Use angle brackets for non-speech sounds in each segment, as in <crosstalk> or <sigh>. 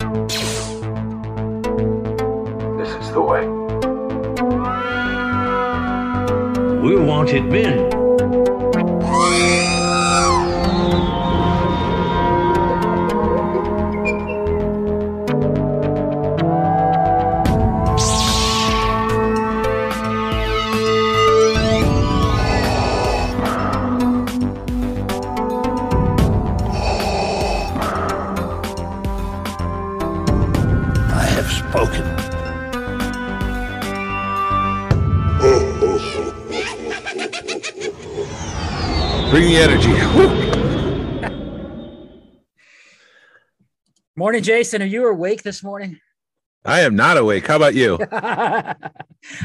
This is the way. We're wanted men. Bring the energy. Morning, Jason. Are you awake this morning? I am not awake. How about you? <laughs> I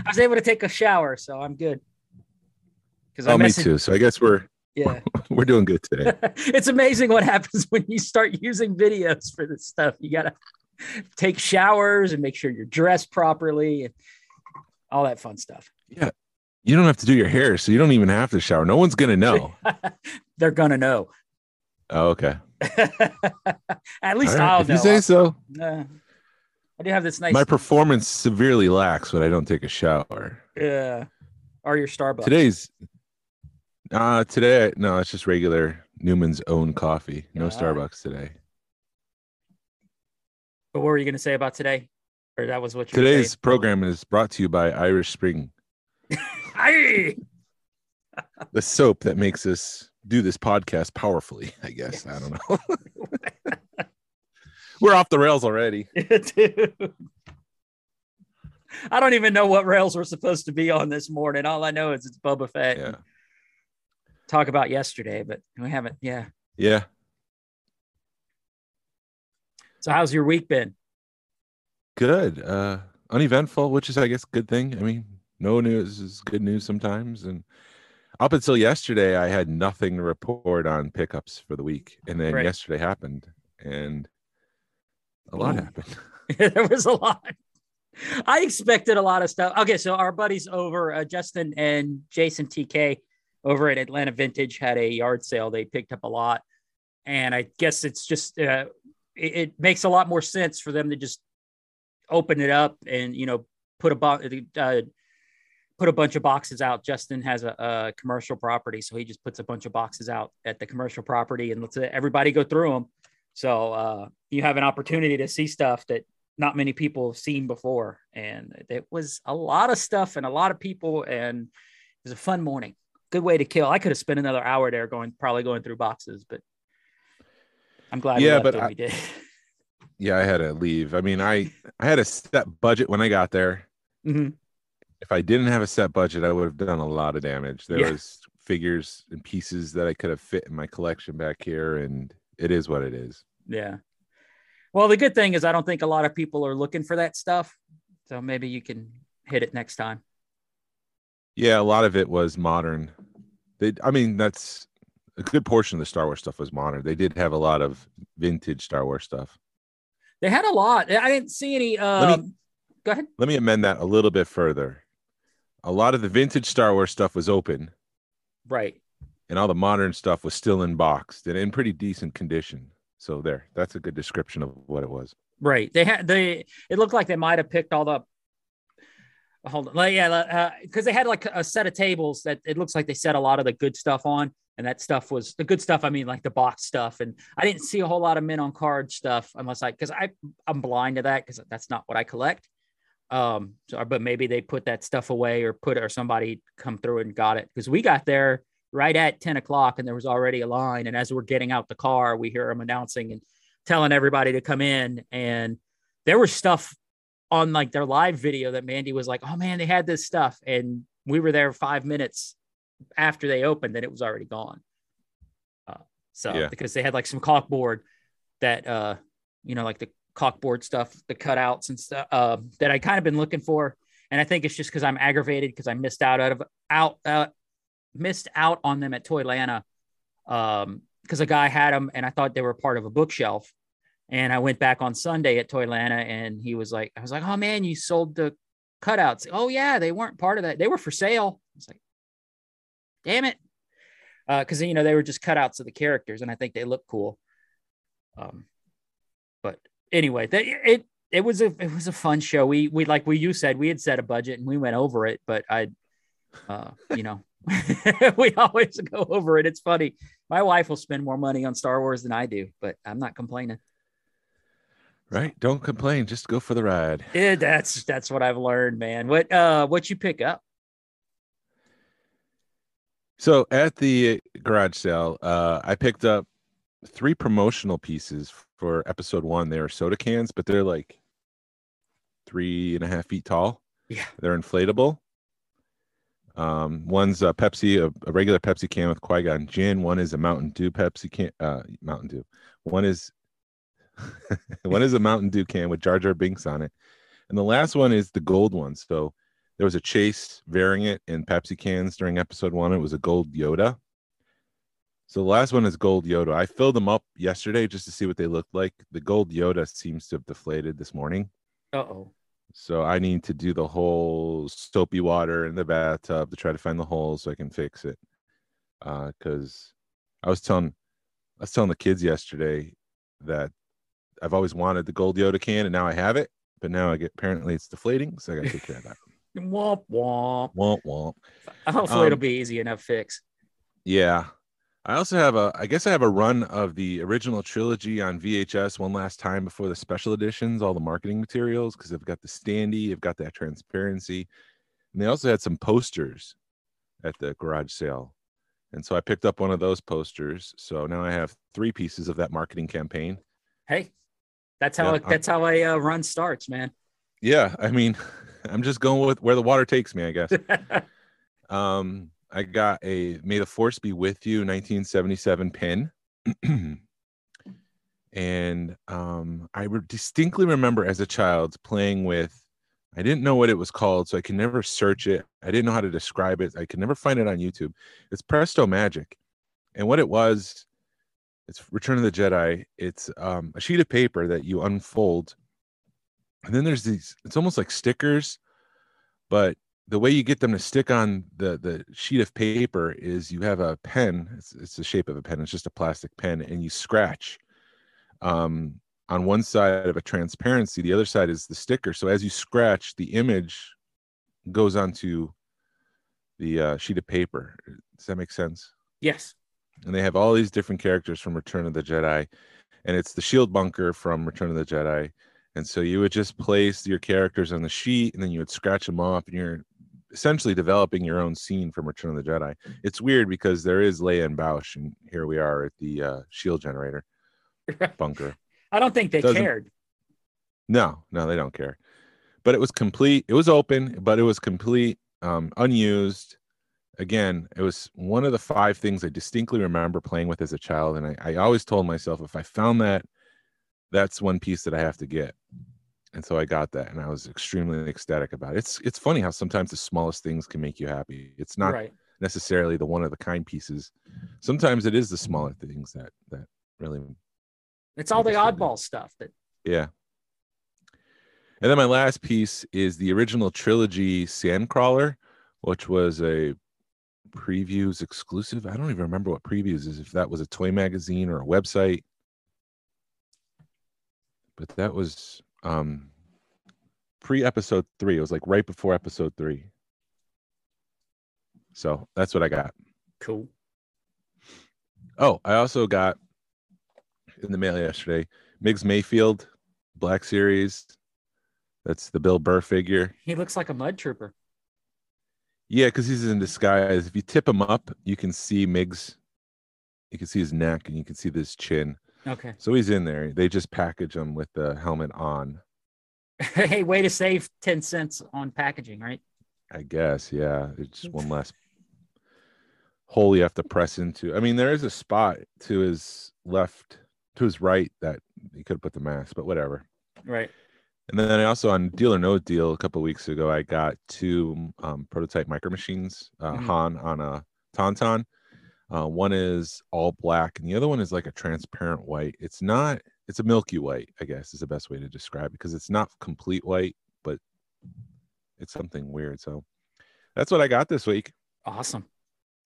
was able to take a shower, so I'm good. Because Oh, me too. So I guess we're Yeah, <laughs> we're doing good today. <laughs> it's amazing what happens when you start using videos for this stuff. You gotta take showers and make sure you're dressed properly and all that fun stuff. You don't have to do your hair, so you don't even have to shower. No one's gonna know. <laughs> They're gonna know. Oh, okay. <laughs> At least right, I'll if know. you say so. Uh, I do have this nice. My performance severely lacks when I don't take a shower. Yeah. Or your Starbucks. Today's uh today no, it's just regular Newman's own coffee. No. Starbucks today. But what were you going to say about today? Or that was what Today's program is brought to you by Irish Spring, <laughs> Aye! the soap that makes us do this podcast powerfully, I guess. I don't know. <laughs> We're off the rails already. <laughs> Dude. I don't even know what rails we're supposed to be on this morning. All I know is it's Boba Fett. Yeah. Talk about yesterday, but we haven't. Yeah. Yeah. So how's your week been? Good. Uh uneventful, which is I guess a good thing. I mean, no news is good news sometimes. And up until yesterday, I had nothing to report on pickups for the week. And then Right. yesterday happened and a lot Ooh. happened. <laughs> <laughs> there was a lot. I expected a lot of stuff. Okay, so our buddies over uh, Justin and Jason TK over at Atlanta Vintage had a yard sale. They picked up a lot, and I guess it's just uh, it, it makes a lot more sense for them to just open it up and you know put a bo- uh, put a bunch of boxes out. Justin has a, a commercial property, so he just puts a bunch of boxes out at the commercial property and lets everybody go through them. So uh, you have an opportunity to see stuff that not many people have seen before, and it was a lot of stuff and a lot of people, and it was a fun morning. Good way to kill. I could have spent another hour there going, probably going through boxes, but I'm glad. we Yeah, but I- we did. <laughs> yeah, I had to leave. I mean, I I had a set budget when I got there. Mhm. If I didn't have a set budget, I would have done a lot of damage. There Yeah. was figures and pieces that I could have fit in my collection back here, and it is what it is. Yeah. Well, the good thing is I don't think a lot of people are looking for that stuff, so maybe you can hit it next time. Yeah, a lot of it was modern. They, I mean, that's a good portion of the Star Wars stuff was modern. They did have a lot of vintage Star Wars stuff. They had a lot. I didn't see any. me- Um, go ahead. Let me amend that a little bit further. A lot of the vintage Star Wars stuff was open, Right. and all the modern stuff was still in boxed and in pretty decent condition. So there, that's a good description of what it was. Right. They had they. It looked like they might have picked all the. Hold on. Like, yeah, because uh, they had like a set of tables that it looks like they set a lot of the good stuff on, and that stuff was the good stuff. I mean, like the box stuff, and I didn't see a whole lot of men on card stuff unless I because I I'm blind to that because that's not what I collect. Um. So, but maybe they put that stuff away or put or somebody come through and got it because we got there right at 10 o'clock and there was already a line. And as we're getting out the car, we hear them announcing and telling everybody to come in. And there was stuff on like their live video that Mandy was like, oh man, they had this stuff. And we were there five minutes after they opened and it was already gone. Uh, so Yeah. because they had like some caulkboard that, uh, you know, like the caulkboard stuff, the cutouts and stuff uh, that I kind of been looking for. And I think it's just because I'm aggravated because I missed out out of out uh, missed out on them at Toylanta um because a guy had them and I thought they were part of a bookshelf. And I went back on Sunday at Toylanta and he was like, I was like, oh man, you sold the cutouts. Oh yeah, they weren't part of that. They were for sale. I was like, damn it. Because uh, you know they were just cutouts of the characters, and I think they look cool. Um, but anyway, they, it it was a it was a fun show. We we like we you said we had set a budget and we went over it, but I, uh, you know, <laughs> we always go over it. It's funny. My wife will spend more money on Star Wars than I do, but I'm not complaining. Right. Don't complain. Just go for the ride. Yeah, that's that's what I've learned, man. What uh what you pick up? So at the garage sale, uh, I picked up three promotional pieces for episode one. They are soda cans, but they're like three and a half feet tall. Yeah. They're inflatable. Um, one's a Pepsi, a, a regular Pepsi can with Qui Gon Jinn. One is a Mountain Dew Pepsi can, uh, Mountain Dew. One is <laughs> one is a Mountain Dew can with Jar Jar Binks on it, and the last one is the gold one. So there was a chase variant in Pepsi cans during episode one. It was a gold Yoda. So the last one is gold Yoda. I filled them up yesterday just to see what they looked like. The gold Yoda seems to have deflated this morning. Uh oh. So I need to do the whole soapy water in the bathtub to try to find the hole so I can fix it. Because uh, I was telling, I was telling the kids yesterday that I've always wanted the gold Yoda can, and now I have it. But now I get apparently it's deflating, so I got to take care of that. <laughs> Womp womp. Womp womp. Hopefully um, it'll be easy enough fix. Yeah. I also have a I guess I have a run of the original trilogy on VHS one last time before the special editions, all the marketing materials, because I've got the standee, I've got that transparency. And they also had some posters at the garage sale. And so I picked up one of those posters. So now I have three pieces of that marketing campaign. Hey, that's how yeah, that's how I uh, run starts, man. Yeah, I mean, <laughs> I'm just going with where the water takes me, I guess. <laughs> um, I got a May the Force be with you 1977 pin. <clears throat> and um, I re- distinctly remember as a child playing with, I didn't know what it was called, so I can never search it. I didn't know how to describe it. I could never find it on YouTube. It's Presto Magic. And what it was, it's Return of the Jedi. It's um, a sheet of paper that you unfold and then there's these it's almost like stickers but the way you get them to stick on the the sheet of paper is you have a pen it's, it's the shape of a pen it's just a plastic pen and you scratch um, on one side of a transparency the other side is the sticker. So as you scratch the image goes onto the uh, sheet of paper. Does that make sense? Yes. And they have all these different characters from return of the jedi and it's the shield bunker from return of the jedi. And so you would just place your characters on the sheet and then you would scratch them off and you're essentially developing your own scene from Return of the Jedi. It's weird because there is Leia and Boushh, and here we are at the uh, shield generator <laughs> bunker. I don't think they Doesn't, cared. No, no, they don't care. But it was complete. It was open, but it was complete, um, unused. Again, it was one of the five things I distinctly remember playing with as a child. And I, I always told myself if I found that that's one piece that I have to get. And so I got that and I was extremely ecstatic about it. It's it's funny how sometimes the smallest things can make you happy. It's not right. necessarily the one of the kind pieces. Sometimes it is the smaller things that that really it's all the oddball stuff that yeah. And then my last piece is the original trilogy Sandcrawler, which was a previews exclusive. I don't even remember what previews is, if that was a toy magazine or a website but that was um pre episode three. It was like right before episode three. So that's what I got. Cool. Oh, I also got in the mail yesterday Migs Mayfield Black Series. That's the Bill Burr figure. He looks like a mud trooper. Yeah, because he's in disguise. If you tip him up, you can see Migs. You can see his neck and you can see this chin. Okay. So he's in there. They just package him with the helmet on. <laughs> hey, way to save 10 cents on packaging, right? I guess, yeah. It's one less hole you have to press into. I mean, there is a spot to his left, to his right that he could put the mask, but whatever. Right. And then I also on Deal or No Deal a couple weeks ago, I got two um, prototype micro machines, uh, Mhm. Han on a Tauntaun. Uh, one is all black, and the other one is like a transparent white. It's not. It's a milky white, I guess, is the best way to describe it because it's not complete white, but it's something weird. So that's what I got this week. Awesome.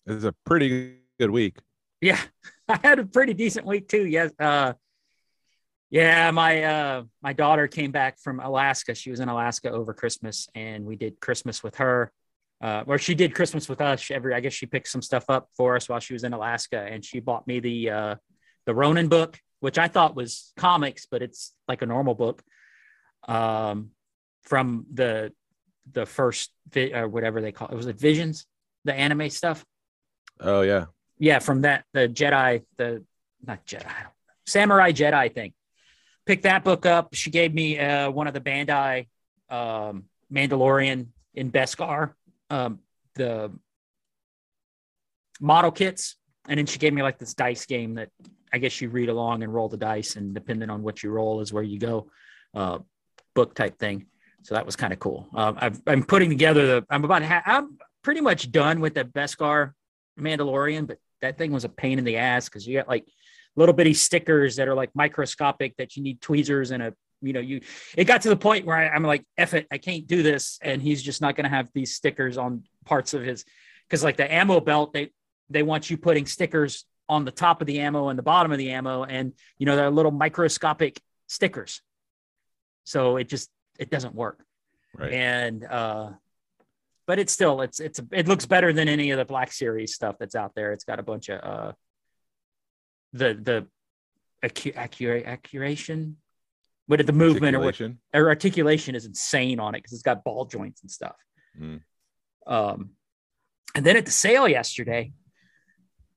It's a pretty good week. Yeah, <laughs> I had a pretty decent week too. Yes. Uh, yeah, my uh, my daughter came back from Alaska. She was in Alaska over Christmas, and we did Christmas with her. Uh, or she did Christmas with us. Every I guess she picked some stuff up for us while she was in Alaska, and she bought me the uh, the Ronin book, which I thought was comics, but it's like a normal book um, from the the first vi- or whatever they call it. Was it Visions, the anime stuff? Oh yeah, yeah, from that the Jedi, the not Jedi, I don't know, Samurai Jedi thing. Picked that book up. She gave me uh, one of the Bandai um, Mandalorian in Beskar, um, the model kits, and then she gave me like this dice game that I guess you read along and roll the dice, and depending on what you roll is where you go, uh, book type thing. So that was kind of cool. Um, I've, I'm putting together the. I'm about. Ha- I'm pretty much done with the Beskar Mandalorian, but that thing was a pain in the ass because you got like little bitty stickers that are like microscopic that you need tweezers and a you know you it got to the point where I, i'm like F it i can't do this. And he's just not going to have these stickers on parts of his because like the ammo belt they they want you putting stickers on the top of the ammo and the bottom of the ammo and you know they're little microscopic stickers. So it just it doesn't work. Right. and uh but it's still it's it's it looks better than any of the black series stuff that's out there. It's got a bunch of uh the the accu- accurate accuration what the movement or what Articulation. or articulation is insane on it because it's got ball joints and stuff Mm. um and then at the sale yesterday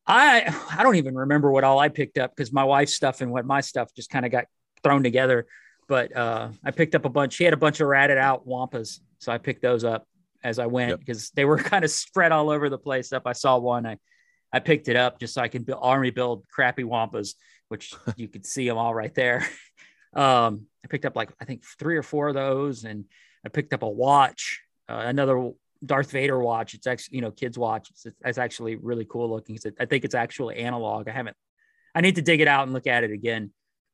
i i don't even remember what all i picked up because my wife's stuff and what my stuff just kind of got thrown together but uh i picked up a bunch she had a bunch of ratted out wampas so i picked those up as i went Yep. because they were <laughs> kind of spread all over the place up i saw one i i picked it up just so i can build, army build crappy wampas which you could see them all right there <laughs> um i picked up like i think three or four of those and i picked up a watch uh, another darth vader watch. It's actually you know kids watch. It's, it's actually really cool looking. I think it's actually analog. I haven't i need to dig it out and look at it again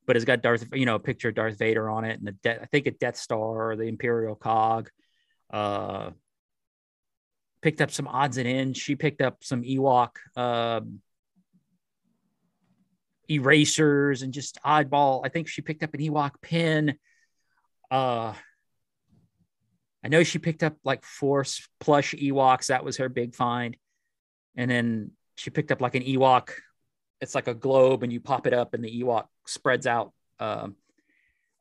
but it's got darth you know a picture of darth vader on it and the De- i think a death star or the imperial cog. Uh picked up some odds and ends. She picked up some ewok um erasers and just oddball. I think she picked up an Ewok pin. Uh, I know she picked up like four plush Ewoks. That was her big find. And then she picked up like an Ewok. It's like a globe, and you pop it up, and the Ewok spreads out um,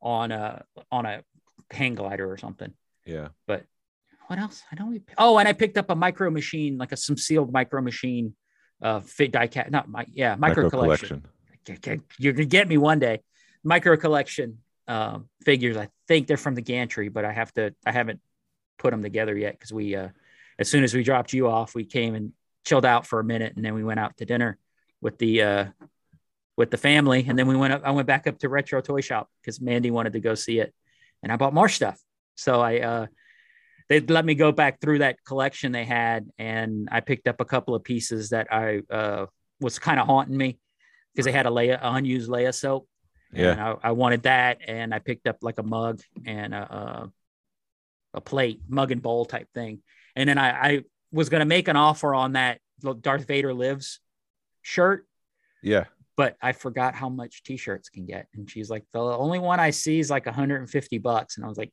on a on a hang glider or something. Yeah. But what else? I know we. Oh, and I picked up a micro machine, like a some sealed micro machine, uh, fit die cat. Not my yeah, micro, collection. Get- get- You're gonna get me one day. Micro collection um, figures. I think they're from the gantry, but I have to. I haven't put them together yet because we, uh, as soon as we dropped you off, we came and chilled out for a minute, and then we went out to dinner with the uh, with the family, and then we went up. I went back up to Retro Toy Shop because Mandy wanted to go see it, and I bought more stuff. So I. Uh, they let me go back through that collection they had, and I picked up a couple of pieces that I uh, was kind of haunting me because they had a Leia unused Leia soap. Yeah. And I, I wanted that, and I picked up like a mug and a, a, a plate, mug and bowl type thing. And then I, I was going to make an offer on that Darth Vader lives shirt, Yeah. but I forgot how much t-shirts can get. And she's like, the only one I see is like 150 bucks. And I was like,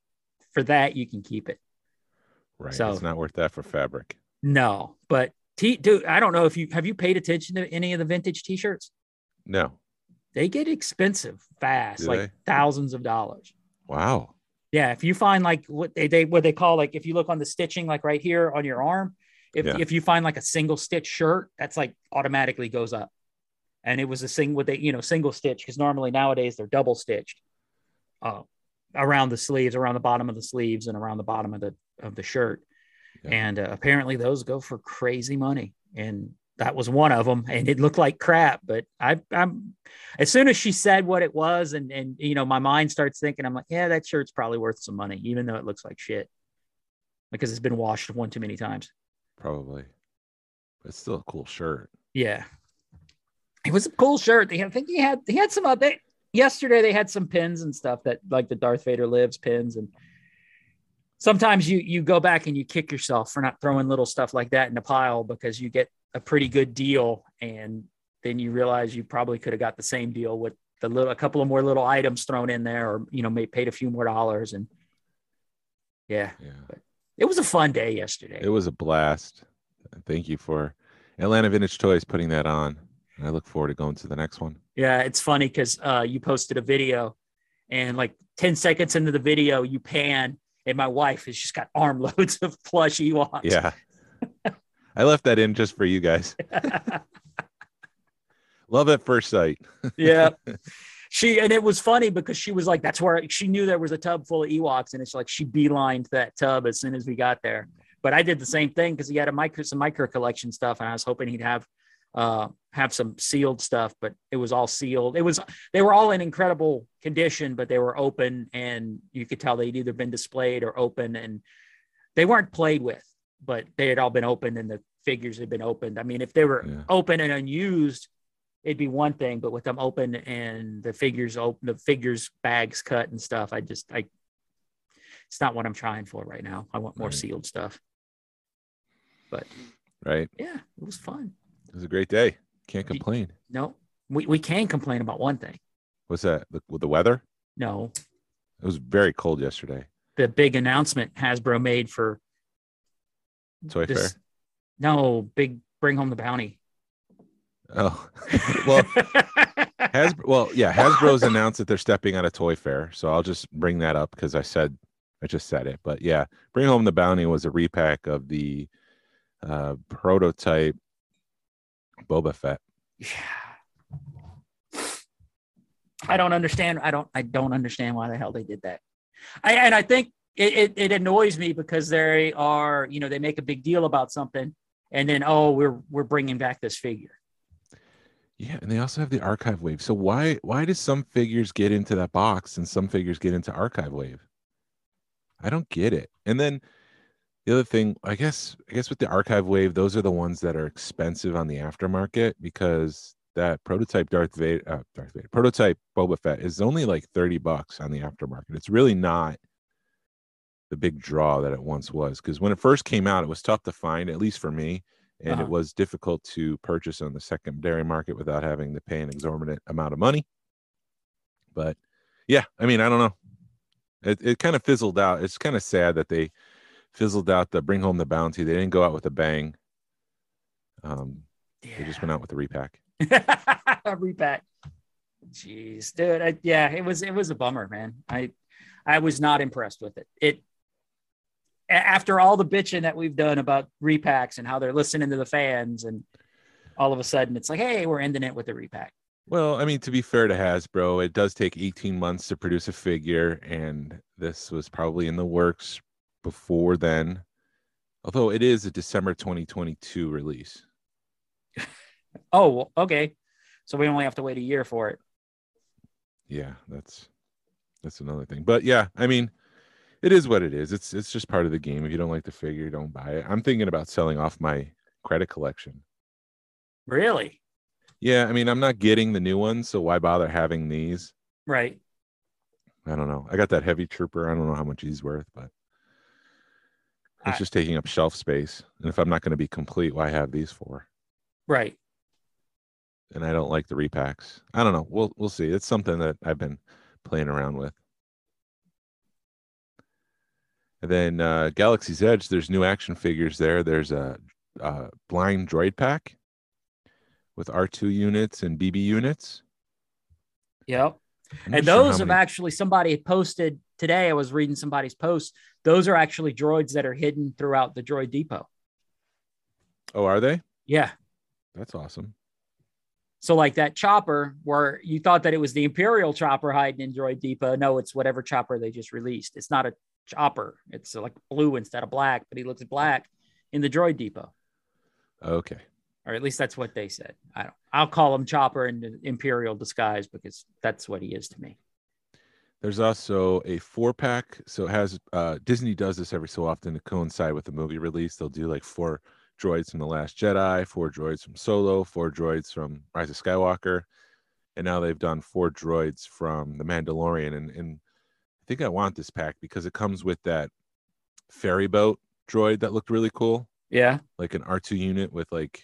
for that, you can keep it. Right. So- it's not worth that for fabric. No, but T, dude, I don't know if you have you paid attention to any of the vintage t-shirts. No. They get expensive fast, Do like they? thousands of dollars. Wow. Yeah, if you find like what they, they what they call like if you look on the stitching like right here on your arm, if Yeah. if you find like a single stitch shirt, that's like automatically goes up. And it was a sing with they you know single stitch because normally nowadays they're double stitched, uh, around the sleeves, around the bottom of the sleeves, and around the bottom of the of the shirt. Yeah. And uh, apparently those go for crazy money. And that was one of them, and it looked like crap. But I, I'm as soon as she said what it was, and and you know, my mind starts thinking, I'm like, yeah, that shirt's probably worth some money, even though it looks like shit, because it's been washed one too many times. Probably. But it's still a cool shirt. Yeah, it was a cool shirt. They, I think he had he had some. Uh, they, yesterday they had some pins and stuff that like the Darth Vader lives pins and sometimes you you go back and you kick yourself for not throwing little stuff like that in a pile because you get a pretty good deal and then you realize you probably could have got the same deal with the little a couple of more little items thrown in there or you know may paid a few more dollars and yeah, Yeah. But it was a fun day yesterday It was a blast. Thank you for Atlanta Vintage Toys putting that on. I look forward to going to the next one. yeah it's funny because uh, you posted a video and like 10 seconds into the video you pan and my wife has just got armloads <laughs> of plush Ewoks. Yeah. I left that in just for you guys. <laughs> Love at first sight. yeah. <laughs> She and it was funny because she was like, that's where she knew there was a tub full of Ewoks, and it's like she beelined that tub as soon as we got there. But I did the same thing because he had a micro some micro collection stuff, and I was hoping he'd have uh have some sealed stuff, but it was all sealed. It was they were all in incredible condition, but they were open and you could tell they'd either been displayed or open and they weren't played with, but they had all been opened and the figures had been opened. I mean, if they were Yeah. open and unused, it'd be one thing, but with them open and the figures open, the figures bags cut and stuff, I just I it's not what I'm trying for right now. I want more Right. sealed stuff. But Right. yeah, it was fun. It was a great day. Can't complain. No, we, we can complain about one thing. What's that? The, with the weather? No, It was very cold yesterday. the big announcement Hasbro made for Toy this. fair. No, big bring home the bounty. Oh, <laughs> well, Hasbro, well, yeah, Hasbro's announced that they're stepping out of Toy Fair, so I'll just bring that up because I said I just said it. But yeah, Bring Home the Bounty was a repack of the uh, prototype Boba Fett. Yeah. I don't understand. I don't. I don't understand why the hell they did that. I and I think it, it, it annoys me because they are, you know, they make a big deal about something, and then oh, we're we're bringing back this figure. Yeah, and they also have the Archive Wave. So why why does some figures get into that box and some figures get into Archive Wave? I don't get it. And then the other thing, I guess, I guess with the Archive Wave, those are the ones that are expensive on the aftermarket because that prototype Darth Vader, uh, Darth Vader, prototype Boba Fett is only like thirty bucks on the aftermarket. It's really not the big draw that it once was because when it first came out, it was tough to find, at least for me, and Uh-huh. it was difficult to purchase on the secondary market without having to pay an exorbitant amount of money. But yeah, I mean, I don't know. It it kind of fizzled out. It's kind of sad that they fizzled out the bring home the bounty. They didn't go out with a bang. Um, they just went out with a repack. <laughs> repack. Jeez, dude. I, yeah, it was it was a bummer, man. I I was not impressed with it. It after all the bitching that we've done about repacks and how they're listening to the fans, and all of a sudden it's like, hey, we're ending it with a repack. Well, I mean, to be fair to Hasbro, it does take 18 months to produce a figure, and this was probably in the works before then. Although it is a December 2022 release. <laughs> Oh, well, okay. So we only have to wait a year for it. Yeah, that's that's another thing. But yeah, I mean, it is what it is. It's it's just part of the game. If you don't like the figure, don't buy it. I'm thinking about selling off my credit collection. Really? Yeah, I mean, I'm not getting the new ones, so why bother having these? Right. I don't know. I got that heavy trooper. I don't know how much he's worth, but it's I- just taking up shelf space. And if I'm not going to be complete, why have these for? Right. And I don't like the repacks. I don't know. We'll we'll see. It's something that I've been playing around with. And then uh, Galaxy's Edge, there's new action figures there. There's a, uh blind droid pack with R2 units and BB units. Yep. And sure those have many- actually somebody posted today. I was reading somebody's post. Those are actually droids that are hidden throughout the droid depot. Oh, are they? Yeah. That's awesome. So like that chopper where you thought that it was the Imperial chopper hiding in Droid Depot. No, it's whatever chopper they just released. It's not a chopper. It's like blue instead of black, but he looks black in the Droid Depot. Okay. or at least that's what they said. I don't. I'll call him Chopper in the Imperial disguise because that's what he is to me. There's also a four pack. So it has uh, Disney does this every so often to coincide with the movie release. They'll do like four droids from The Last Jedi, four droids from Solo, four droids from Rise of Skywalker, and now they've done four droids from The Mandalorian. And, and I think I want this pack because it comes with that ferry boat droid that looked really cool, Yeah. like an R2 unit with like,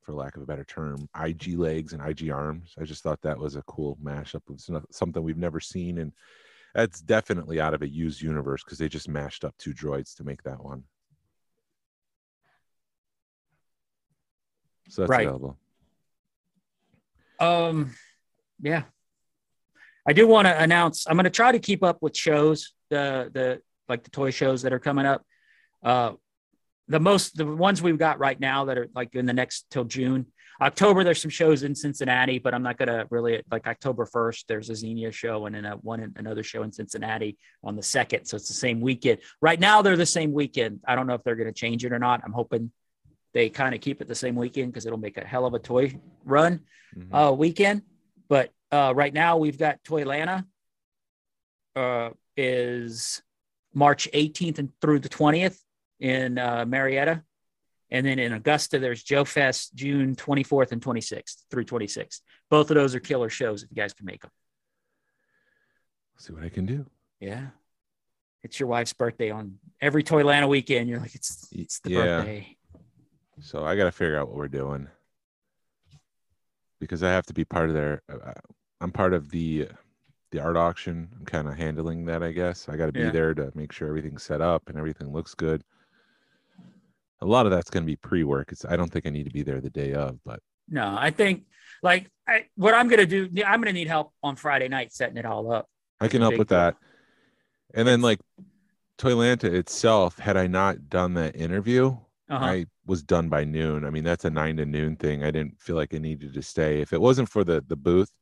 for lack of a better term, IG legs and IG arms. I just thought that was a cool mashup of something we've never seen, and that's definitely out of a used universe because they just mashed up two droids to make that one. So that's Right. available. Um, yeah. I do want to announce. I'm going to try to keep up with shows, the the like the toy shows that are coming up. Uh, the most the ones we've got right now that are like in the next till June. October, there's some shows in Cincinnati, but I'm not gonna really like October 1st. There's a Xenia show and then a one another show in Cincinnati on the second, so it's the same weekend. Right now, they're the same weekend. I don't know if they're gonna change it or not. I'm hoping they kind of keep it the same weekend because it'll make a hell of a toy run Mhm. uh, weekend. But uh, right now we've got Toylanta uh, is March 18th and through the 20th in uh, Marietta. And then in Augusta, there's Joe Fest June 24th and 26th through 26th. Both of those are killer shows if you guys can make them. see what I can do. Yeah. It's your wife's birthday on every Toylanta weekend. You're like, it's, it's the Yeah. birthday. So I got to figure out what we're doing because I have to be part of their. I'm part of the the art auction. I'm kind of handling that, I guess. I got to be Yeah. there to make sure everything's set up and everything looks good. A lot of that's going to be pre-work. It's, I don't think I need to be there the day of, but No, I think like I, what I'm going to do, I'm going to need help on Friday night setting it all up. I can help with deal. that. And then like Toylanta itself, had I not done that interview, Uh-huh. I was done by noon. I mean, that's a nine to noon thing. I didn't feel like I needed to stay. If it wasn't for the the booth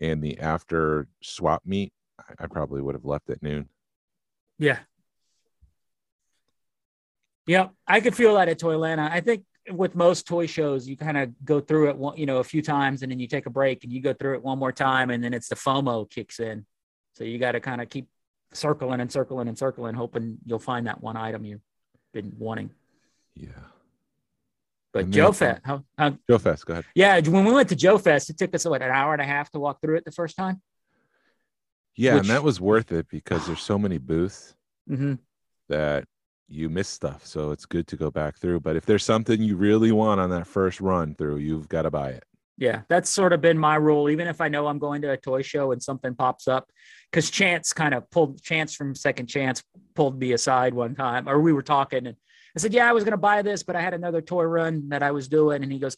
and the after swap meet, I, probably would have left at noon. Yeah. Yeah, I could feel that at Toylanta. I think with most toy shows, you kind of go through it, one, you know, a few times, and then you take a break, and you go through it one more time, and then it's the FOMO kicks in. So you got to kind of keep circling and circling and circling, hoping you'll find that one item you've been wanting. Yeah. But Joe Fest, how, how, Joe Fest, go ahead. yeah, when we went to Joe Fest, it took us what an hour and a half to walk through it the first time. Yeah, Which- and that was worth it because there's so many booths Mm-hmm. that you miss stuff. So it's good to go back through. But if there's something you really want on that first run through, you've got to buy it. Yeah, that's sort of been my rule. Even if I know I'm going to a toy show and something pops up, because Chance kind of pulled Chance from Second Chance pulled me aside one time, or we were talking, and I said, "Yeah, I was going to buy this, but I had another toy run that I was doing," and he goes,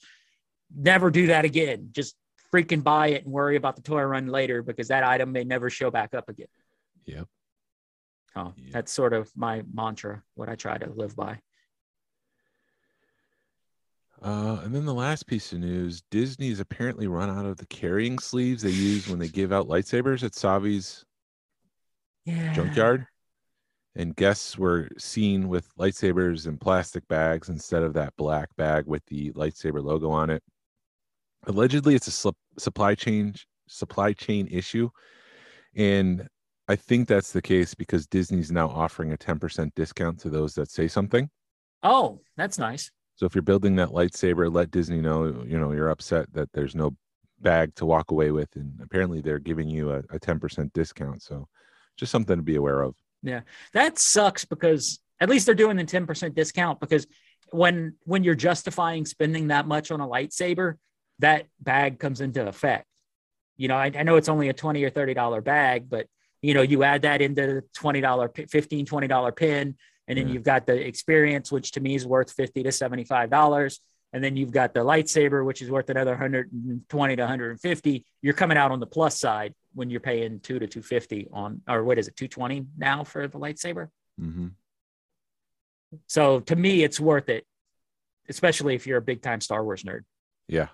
"Never do that again. Just freaking buy it and worry about the toy run later because that item may never show back up again." Yep. Oh, Yeah. that's sort of my mantra, what I try to live by. Uh, and then the last piece of news Disney's apparently run out of the carrying sleeves they use when they give out lightsabers at Savi's Yeah. junkyard. And guests were seen with lightsabers and plastic bags instead of that black bag with the lightsaber logo on it. Allegedly, it's a slip, supply chain supply chain issue, and I think that's the case because Disney's now offering a ten percent discount to those that say something. Oh, that's nice. So if you're building that lightsaber, let Disney know you know you're upset that there's no bag to walk away with, and apparently they're giving you a a ten percent discount. So just something to be aware of. That sucks because at least they're doing the 10% discount because when when you're justifying spending that much on a lightsaber that bag comes into effect. You know i, I know it's only a 20 or 30 dollar bag but you know you add that into the 20 dollar 15 20 dollar pin and then Yeah. you've got the experience which to me is worth 50 to 75 dollars and then you've got the lightsaber which is worth another 120 to 150 you're coming out on the plus side when you're paying 2 to 250 on or what is it 220 now for the lightsaber? Hmm so to me it's worth it especially if you're a big time star wars nerd. Yeah,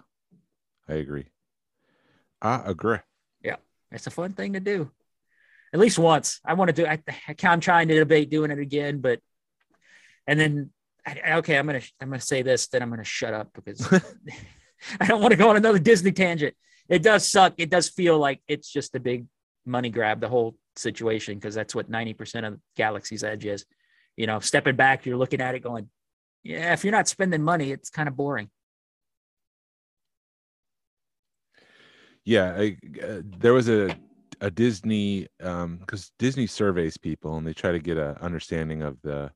I agree. I agree. Yeah, it's a fun thing to do. At least once. I want to do I, i'm trying to debate doing it again but and then Okay, I'm gonna I'm gonna say this, then I'm gonna shut up because <laughs> I don't want to go on another Disney tangent. It does suck. It does feel like it's just a big money grab, the whole situation, because that's what 90% of Galaxy's Edge is. You know, stepping back, you're looking at it going, yeah, if you're not spending money, it's kind of boring. Yeah, I, uh, there was a a Disney um because Disney surveys people and they try to get a understanding of the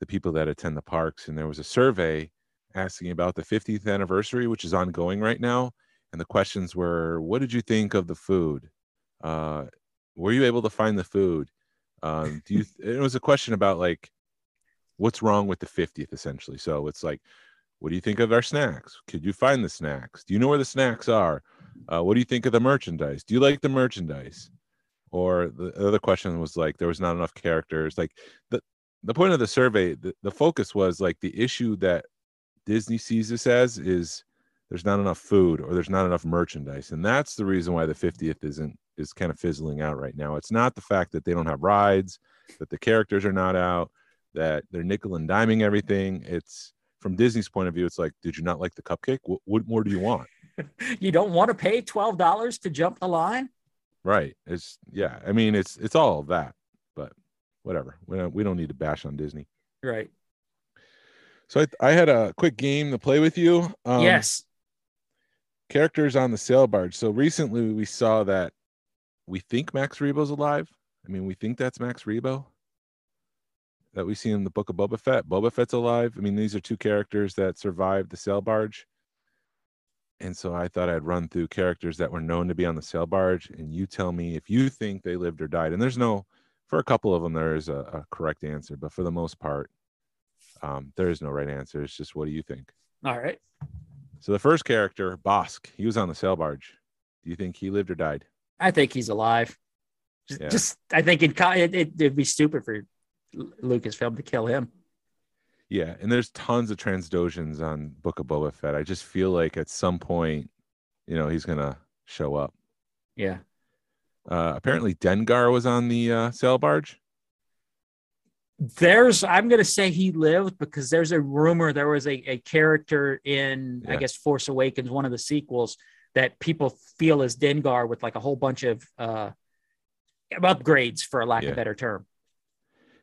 the people that attend the parks and there was a survey asking about the 50th anniversary which is ongoing right now and the questions were what did you think of the food? Uh were you able to find the food? Um do you it was a question about like what's wrong with the 50th essentially. So it's like what do you think of our snacks? Could you find the snacks? Do you know where the snacks are? Uh, what do you think of the merchandise? Do you like the merchandise? Or the other question was like there was not enough characters. Like the the point of the survey the, the focus was like the issue that disney sees this as is there's not enough food or there's not enough merchandise. And that's the reason why the 50th isn't is kind of fizzling out right now. It's not the fact that they don't have rides that the characters are not out that they're nickel and diming everything. It's from disney's point of view it's like did you not like the cupcake? What, what more do you want? <laughs> You don't want to pay $12 to jump the line? right. It's yeah i mean it's it's all of that whatever. We don't, we don't need to bash on disney. Right. so i, I had a quick game to play with you. Um, yes. characters on the sail barge. So recently we saw that we think max rebo's alive. I mean we think that's max rebo that we see in the book of boba fett. Boba fett's alive. I mean these are two characters that survived the sail barge. And so i thought i'd run through characters that were known to be on the sail barge. And you tell me if you think they lived or died. And there's no for a couple of them there is a, a correct answer but for the most part um, there is no right answer it's just what do you think All right. so the first character bosk he was on the sail barge do you think he lived or died I think he's alive. Just, Yeah. just I think it, it, it, it'd be stupid for Lucasfilm to kill him. Yeah, and there's tons of Trandoshans on Book of Boba Fett. I just feel like at some point, you know, he's gonna show up. Yeah. Uh, apparently, Dengar was on the uh, sail barge. There's, I'm going to say he lived because there's a rumor there was a, a character in, I guess, Force Awakens, one of the sequels, that people feel is Dengar with like a whole bunch of uh, upgrades, for a lack of a better term.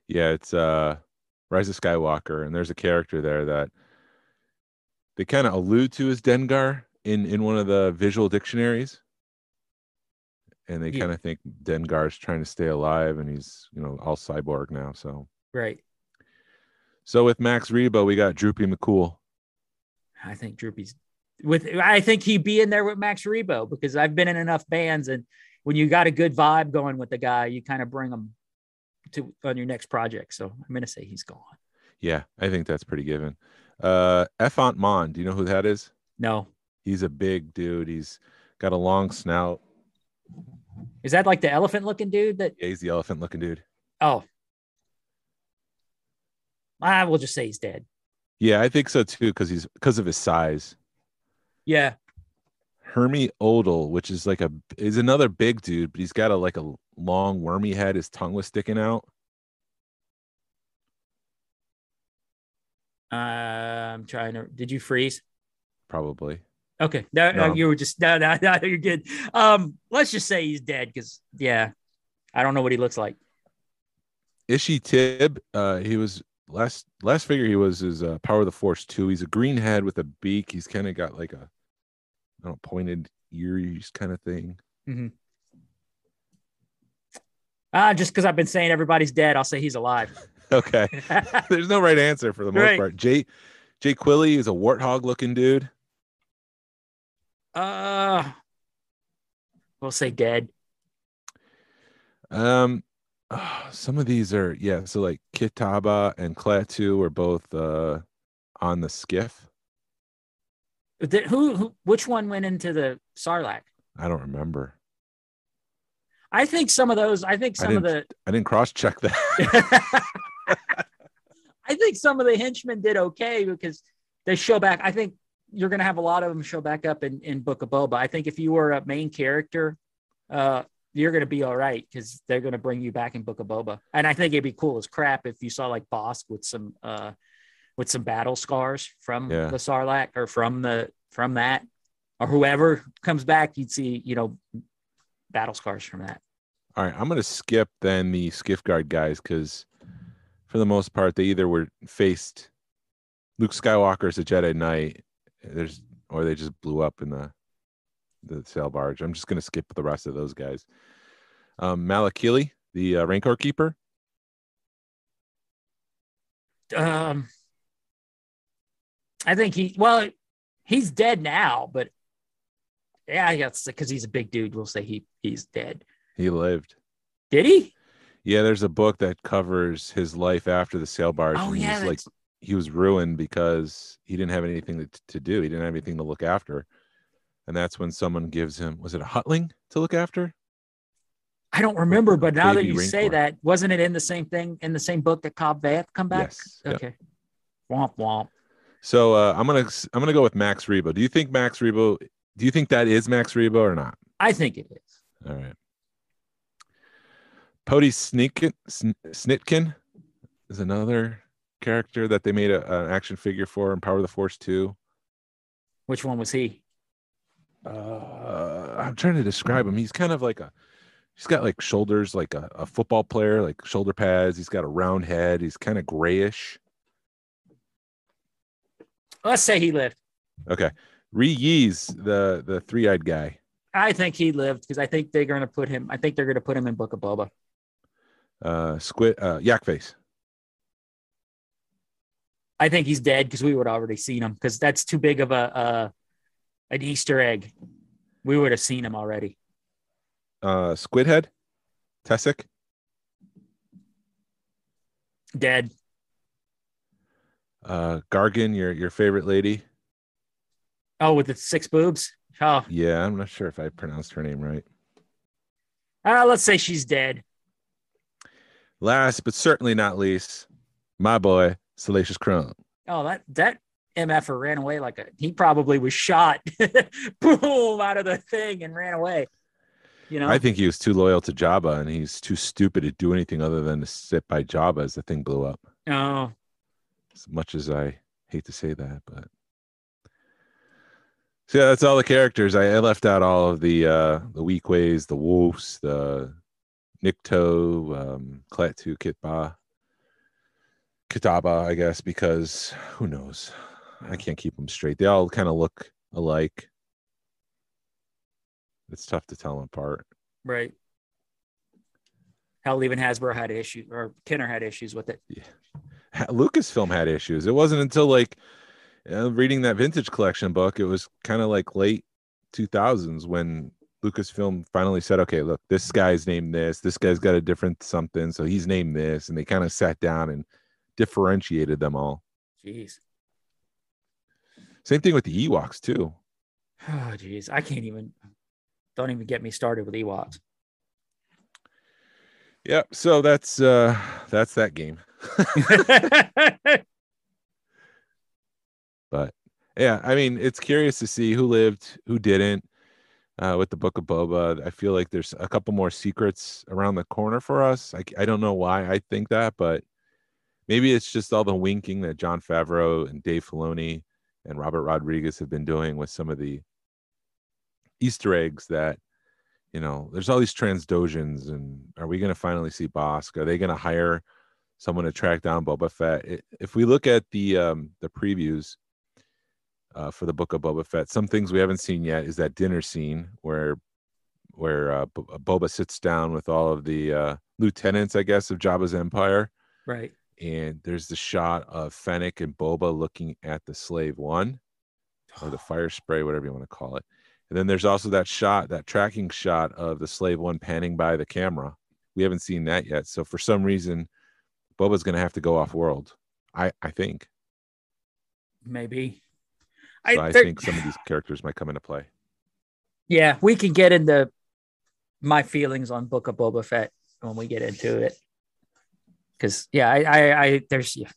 Yeah, it's uh, Rise of Skywalker, and there's a character there that they kind of allude to as Dengar in in one of the visual dictionaries, and they Yeah. kind of think Dengar's trying to stay alive, and he's you know all cyborg now. So Right. so with Max Rebo, we got Droopy McCool. I think Droopy's with, I think he'd be in there with Max Rebo because I've been in enough bands and when you got a good vibe going with the guy, you kind of bring him to on your next project. So I'm going to say he's gone. Yeah, I think that's pretty given. Uh Ephant Mon, do you know who that is? No. He's a big dude. He's got a long snout. Is that like the elephant looking dude that, Yeah, he's the elephant looking dude. oh, I will just say he's dead. Yeah, I think so too, because he's because of his size. Yeah. Hermi Odle, which is like a is another big dude, but he's got a like a long wormy head. His tongue was sticking out. Uh, I'm trying to, did you freeze? Probably. Okay. No, you were just, no, no, no, you're good. Um, let's just say he's dead because, yeah, I don't know what he looks like. Ishi Tib, uh, he was last last figure he was is uh, Power of the Force two. He's a green head with a beak. He's kind of got like a I don't know, pointed ears kind of thing. Ah, just because I've been saying everybody's dead, I'll say he's alive. <laughs> Okay. <laughs> There's no right answer for the most Right. part. Jay Jay Quilly is a warthog looking dude. Uh, we'll say dead. Um, ah, <sighs> some of these are yeah. So like Kithaba and Klaatu are both uh on the skiff. Did, who, who, which one went into the Sarlacc? I don't remember. I think some of those. I think I some of the. I didn't cross check that. <laughs> I think some of the henchmen did okay because they show back. I think you're going to have a lot of them show back up in, in Book of Boba. I think if you were a main character, uh, you're going to be all right because they're going to bring you back in Book of Boba. And I think it'd be cool as crap if you saw like Bosk with some uh, with some battle scars from Yeah. the Sarlacc or from the from that or whoever comes back, you'd see you know battle scars from that. All right, I'm gonna skip then the skiff guard guys because for the most part they either were faced Luke Skywalker as a Jedi Knight, there's or they just blew up in the the sail barge. I'm just gonna skip the rest of those guys. Um, Malakili, the uh, Rancor keeper. Um, I think he well, he's dead now, but yeah, I guess because he's a big dude, we'll say he he's dead. He lived. Did he? Yeah, there's a book that covers his life after the sail barge. Oh and yeah, he's like he was ruined because he didn't have anything to, to do. He didn't have anything to look after. And that's when someone gives him was it a hutling to look after? I don't remember, but now that you say that, wasn't it in the same thing in the same book that Cobb Vanth come back? Yes, yep. Okay. Womp womp. So uh, I'm gonna I'm gonna go with Max Rebo. Do you think Max Rebo? Do you think that is Max Rebo or not? I think it is. All right. Pote Snitkin is another character that they made a, an action figure for in Power of the Force 2. Which one was he? Uh, I'm trying to describe him. He's kind of like a, he's got like shoulders like a, a football player, like shoulder pads. He's got a round head. He's kind of grayish. Let's say he lived. Okay. Ree Yee's the the three eyed guy. I think he lived because I think they're going to put him. I think they're going to put him in Book of Boba. Uh, squid, uh, yak face. I think he's dead because we would have already seen him because that's too big of a uh, an Easter egg. We would have seen him already. Uh, squid head. Tessek. Dead. Uh, Gargan, your your favorite lady. Oh, with the six boobs. Oh, Yeah, I'm not sure if I pronounced her name right. uh, let's say she's dead. Last but certainly not least, my boy Salacious Crumb. Oh, that that MFer ran away like a. He probably was shot, <laughs> boom, out of the thing and ran away. You know, I think he was too loyal to Jabba, and he's too stupid to do anything other than to sit by Jabba as the thing blew up. Oh, As much as I hate to say that, but so yeah, that's all the characters. I, I left out all of the uh the Weequays, the wolves, the Nikto, um, Klaatu, Kitba, Kithaba, I guess, because who knows? I can't keep them straight. They all kind of look alike. It's tough to tell them apart. right. Hell, even Hasbro had issues, or Kenner had issues with it. Ha- Lucasfilm had issues. It wasn't until like uh, reading that vintage collection book, it was kind of like late 2000s when Lucasfilm finally said, okay, look, this guy's named this, this guy's got a different something, so he's named this. And they kind of sat down and differentiated them all. Jeez. Same thing with the Ewoks, too. <sighs> Oh, jeez. I can't even. Don't even get me started with Ewoks. Yep. So that's uh that's that game. <laughs> But yeah, I mean, it's curious to see who lived, who didn't. Uh, with the Book of Boba, I feel like there's a couple more secrets around the corner for us. I, I don't know why I think that, but maybe it's just all the winking that Jon Favreau and Dave Filoni and Robert Rodriguez have been doing with some of the Easter eggs that, you know, there's all these Trandoshans, and are we going to finally see Bossk? Are they going to hire someone to track down Boba Fett? If we look at the um, the previews, uh, for the book of Boba Fett. Some things we haven't seen yet is that dinner scene where where uh, Boba sits down with all of the uh, lieutenants, I guess, of Jabba's empire, right. And there's the shot of Fennec and Boba looking at the slave one or the <gasps> fire spray, whatever you want to call it. And then there's also that shot, that tracking shot of the slave one panning by the camera. We haven't seen that yet. So for some reason, Boba's going to have to go off world. I I think. Maybe. So I, there- think some of these characters might come into play. Yeah, we can get into my feelings on Book of Boba Fett when we get into it. Because yeah, I, I, I there's yeah.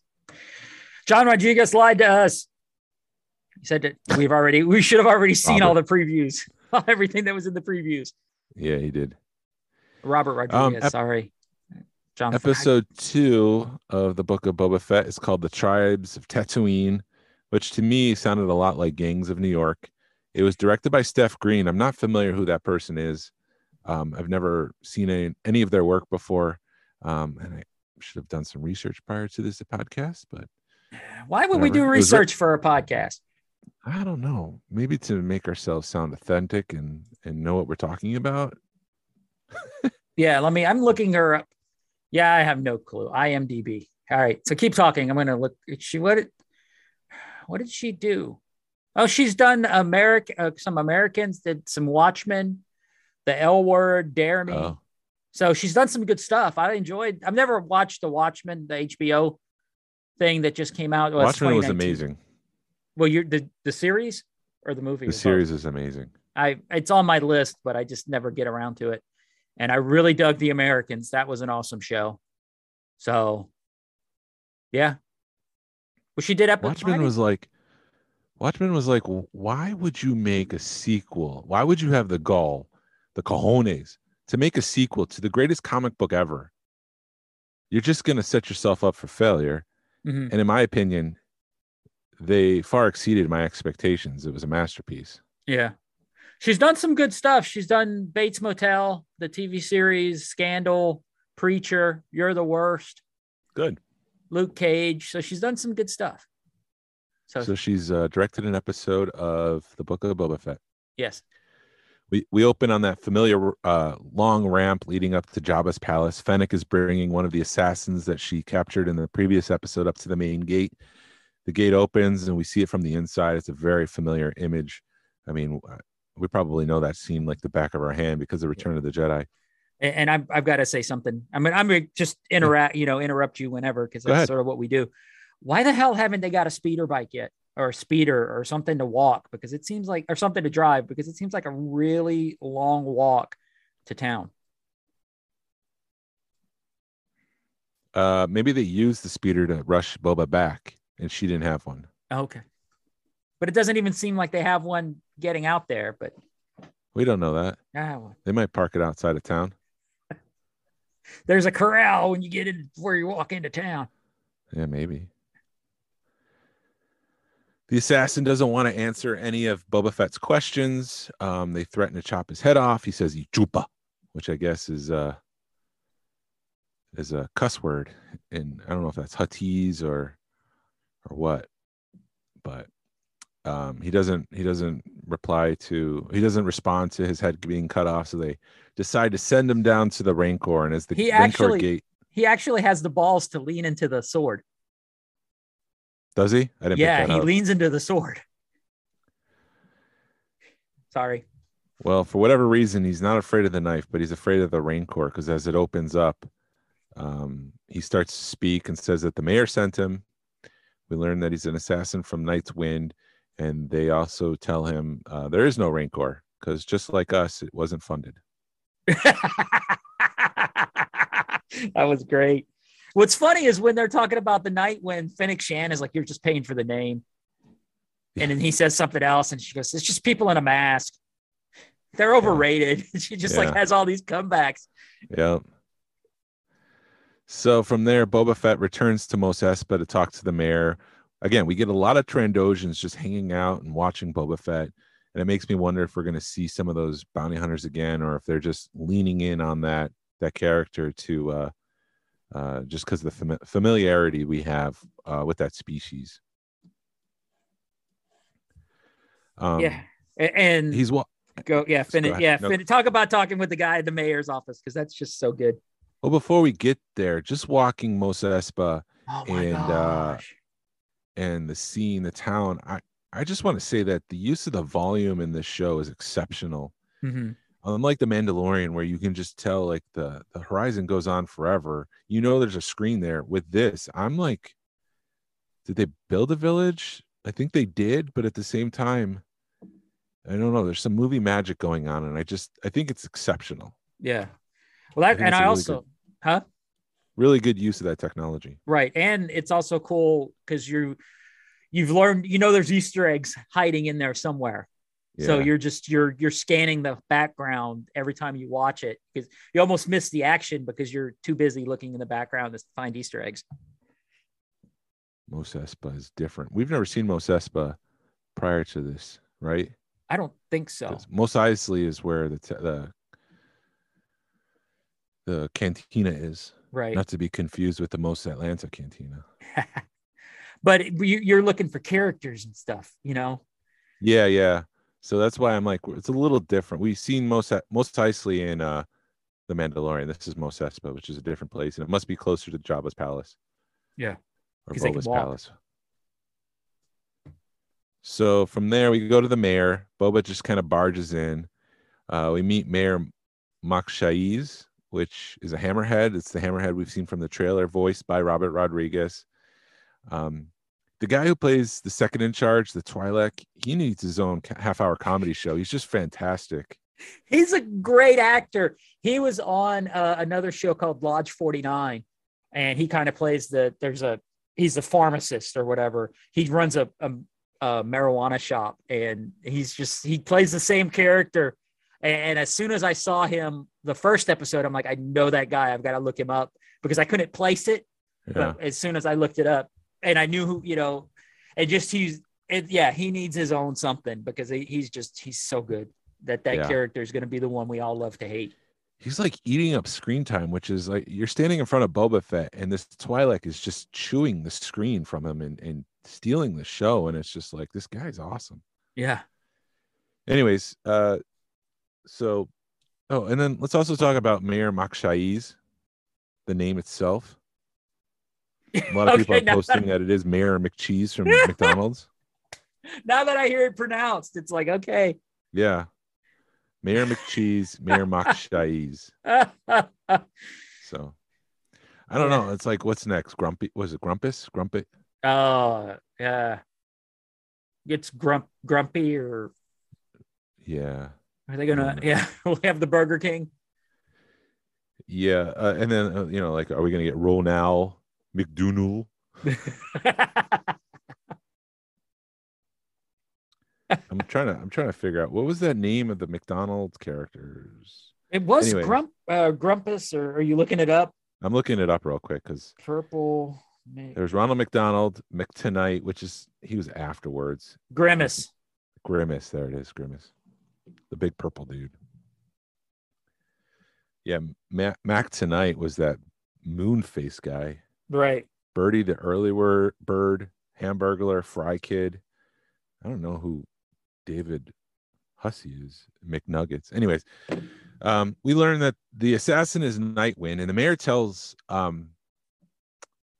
John Rodriguez lied to us. He said that we've already we should have already seen all the previews, <laughs> everything that was in the previews. Yeah, he did. Robert Rodriguez, ep- sorry. John Episode two of the book of Boba Fett is called The Tribes of Tatooine, which to me sounded a lot like Gangs of New York. It was directed by Steph Green. I'm not familiar who that person is. Um, I've never seen any, any of their work before. Um, and I should have done some research prior to this podcast, but <sighs> Why would we do research for a podcast? I don't know. Maybe to make ourselves sound authentic and and know what we're talking about. <laughs> Yeah, let me. I'm looking her up. Yeah, I have no clue. IMDb. All right, so keep talking. I'm gonna look. She what? Did, <sighs> what did she do? Oh, she's done American. Uh, some Americans did some Watchmen, the L Word, Dare Me. Oh, So she's done some good stuff. I enjoyed. I've never watched the Watchmen, the HBO thing that just came out. Well, Watchmen was amazing. Well, you're the the series or the movie? The or both? series is amazing. I it's on my list, but I just never get around to it. And I really dug The Americans. That was an awesome show. So, yeah. Well, she did episode. Watchmen was like, Watchmen was like, why would you make a sequel? Why would you have the gall, the cojones, to make a sequel to the greatest comic book ever? You're just gonna set yourself up for failure. Mhm. And in my opinion, they far exceeded my expectations. It was a masterpiece. Yeah. She's done some good stuff. She's done Bates Motel, the TV series, Scandal, Preacher, You're the Worst, Good. Luke Cage. So she's done some good stuff. So, So she's uh, directed an episode of the Book of Boba Fett. yes. We we open on that familiar uh, long ramp leading up to Jabba's palace. Fennec is bringing one of the assassins that she captured in the previous episode up to the main gate. The gate opens and we see it from the inside. It's a very familiar image. I mean, uh, we probably know that scene like the back of our hand because of Return of the Jedi. And, I've, I've got to say something. I mean, I'm gonna just interact, you know, interrupt you whenever because that's sort of what we do. Why the hell haven't they got a speeder bike yet, or a speeder, or something to walk? Because it seems like, or something to drive, because it seems like a really long walk to town. Uh, maybe they used the speeder to rush Boba back, and she didn't have one. Okay, but it doesn't even seem like they have one getting out there. But We don't know that. ah, well, They might park it outside of town. <laughs> there's a corral when you get in where you walk into town. Yeah, maybe. The assassin doesn't want to answer any of Boba Fett's questions. Um, they threaten to chop his head off. He says he chupa, which I guess is uh is a cuss word. And I don't know if that's Huttese or or what, but um, he doesn't he doesn't reply to he doesn't respond to his head being cut off. So they decide to send him down to the Rancor. And as the He Rancor actually- gate He actually has the balls to lean into the sword. Does he? I didn't. Yeah, he up. leans into the sword. Sorry. Well, for whatever reason, he's not afraid of the knife, but he's afraid of the rancor because as it opens up, um, he starts to speak and says that the mayor sent him. We learn that he's an assassin from Night's Wind, and they also tell him uh, there is no rancor because just like us, it wasn't funded. <laughs> that was great. What's funny is when they're talking about the night when Fennec Shand is like, "You're just paying for the name," and then he says something else, and she goes, "It's just people in a mask. They're overrated." <laughs> she just like has all these comebacks. Yeah. So from there, Boba Fett returns to Mos Espa to talk to the mayor. Again, we get a lot of Trandoshans just hanging out and watching Boba Fett. And it makes me wonder if we're going to see some of those bounty hunters again, or if they're just leaning in on that that character to uh, uh, just because of the fami- familiarity we have uh, with that species. Um, yeah, and he's wa- go yeah, go finish ahead. yeah, No. talk about talking with the guy at the mayor's office because that's just so good. well. Before we get there, just walking Mos Espa Oh And, uh, and the scene, the town. I I just want to say that the use of the volume in this show is exceptional. Mhm. Unlike the Mandalorian, where you can just tell like the the horizon goes on forever. You know, there's a screen there. With this, I'm like, did they build a village? I think they did, but at the same time, I don't know. There's some movie magic going on, and I just I think it's exceptional. Yeah. Well, that think and i really also, huh? Really good use of that technology. Right. And it's also cool because you you've learned, you know, there's Easter eggs hiding in there somewhere. So you're just you're you're scanning the background every time you watch it because you almost miss the action because you're too busy looking in the background to find Easter eggs. Mos Espa is different. We've never seen Mos Espa prior to this, right? I don't think so. Mos Eisley is where the t- the the cantina is, Right. not to be confused with the Mos Atlanta cantina. <laughs> but you, you're looking for characters and stuff, you know? Yeah, yeah. So that's why I'm like, it's a little different. We've seen Mos Mos Eisley in uh, the Mandalorian. This is Mos Espa, which is a different place, and it must be closer to Jabba's palace. Yeah, or Boba's palace. So from there, we go to the mayor. Boba just kind of barges in. Uh, we meet Mayor Mok Shaiz, which is a hammerhead. It's the hammerhead we've seen from the trailer, voiced by Robert Rodriguez. Um, the guy who plays the second in charge, the Twi'lek, he needs his own half hour comedy show. He's just fantastic. He's a great actor. He was on uh, another show called Lodge 49, and he kind of plays the there's a he's a pharmacist or whatever. He runs a, a, a marijuana shop, and he's just he plays the same character. And, and as soon as I saw him the first episode, I'm like, I know that guy. I've got to look him up because I couldn't place it. Yeah. But as soon as I looked it up, and I knew who you know, and just he's it, yeah, he needs his own something because he, he's just he's so good that that Yeah. character is going to be the one we all love to hate. He's like eating up screen time, which is like you're standing in front of Boba Fett, and this Twi'lek is just chewing the screen from him and, and stealing the show. And it's just like, this guy's awesome. Yeah. Anyways, uh, so, oh, and then let's also talk about Mayor Mok Shaiz, the name itself. A lot of people are posting that it is Mayor McCheese from <laughs> McDonald's. Now that I hear it pronounced, it's like okay. Yeah. Mayor McCheese, Mayor oh <laughs> So I don't know. It's like, what's next? Grumpy? Was it Grumpus? Grumpy? Oh, yeah, it's grump grumpy or Yeah. are they gonna? Mm. Yeah, <laughs> we'll have the Burger King. Yeah. Uh, and then, uh, you know, like, are we going to get Ronald McDonough? <laughs> I'm trying to, I'm trying to figure out what was that name of the McDonald's characters. it was Anyway. grump uh, grumpus, or are you looking it up? I'm looking it up real quick because Purple Mc- there's Ronald McDonald, Mac Tonight, which is, he was afterwards. grimace. Grimace. There it is. Grimace. The big purple dude. Yeah. Mac, Mac tonight was that moon face guy. Right. Birdie, the early word bird, Hamburglar, Fry Kid. I don't know who David Hussey is. McNuggets. Anyways, um, we learn that the assassin is Nightwind, and the mayor tells um,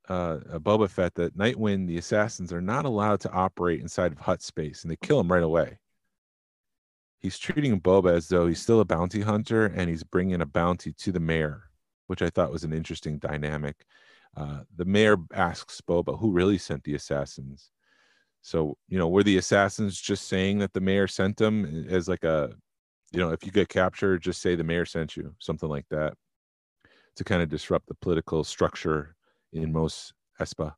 uh, uh, Boba Fett that Nightwind, the assassins, are not allowed to operate inside of Hutt space, and they kill him right away. He's treating Boba as though he's still a bounty hunter, and he's bringing a bounty to the mayor, which I thought was an interesting dynamic. Uh, the mayor asks Boba who really sent the assassins. So, you know, were the assassins just saying that the mayor sent them as like a, you know, if you get captured, just say the mayor sent you, something like that, to kind of disrupt the political structure in Mos Espa.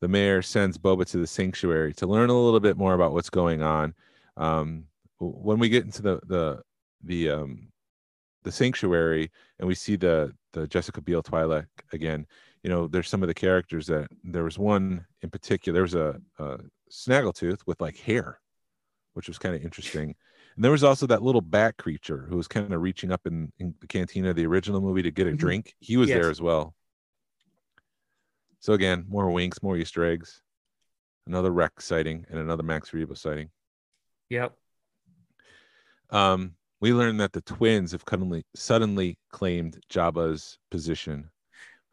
The mayor sends Boba to the sanctuary to learn a little bit more about what's going on. Um, when we get into the the the um, the sanctuary and we see the the Jessica Biel Twi'lek again, you know, there's some of the characters that there was one in particular. There was a, a snaggletooth with like hair, which was kind of interesting. And there was also that little bat creature who was kind of reaching up in, in the cantina of the original movie to get a Mhm. drink. He was Yes. there as well. So again, more winks, more Easter eggs, another Rex sighting, and another Max Rebo sighting. Yep. Um, we learned that the twins have suddenly suddenly claimed Jabba's position.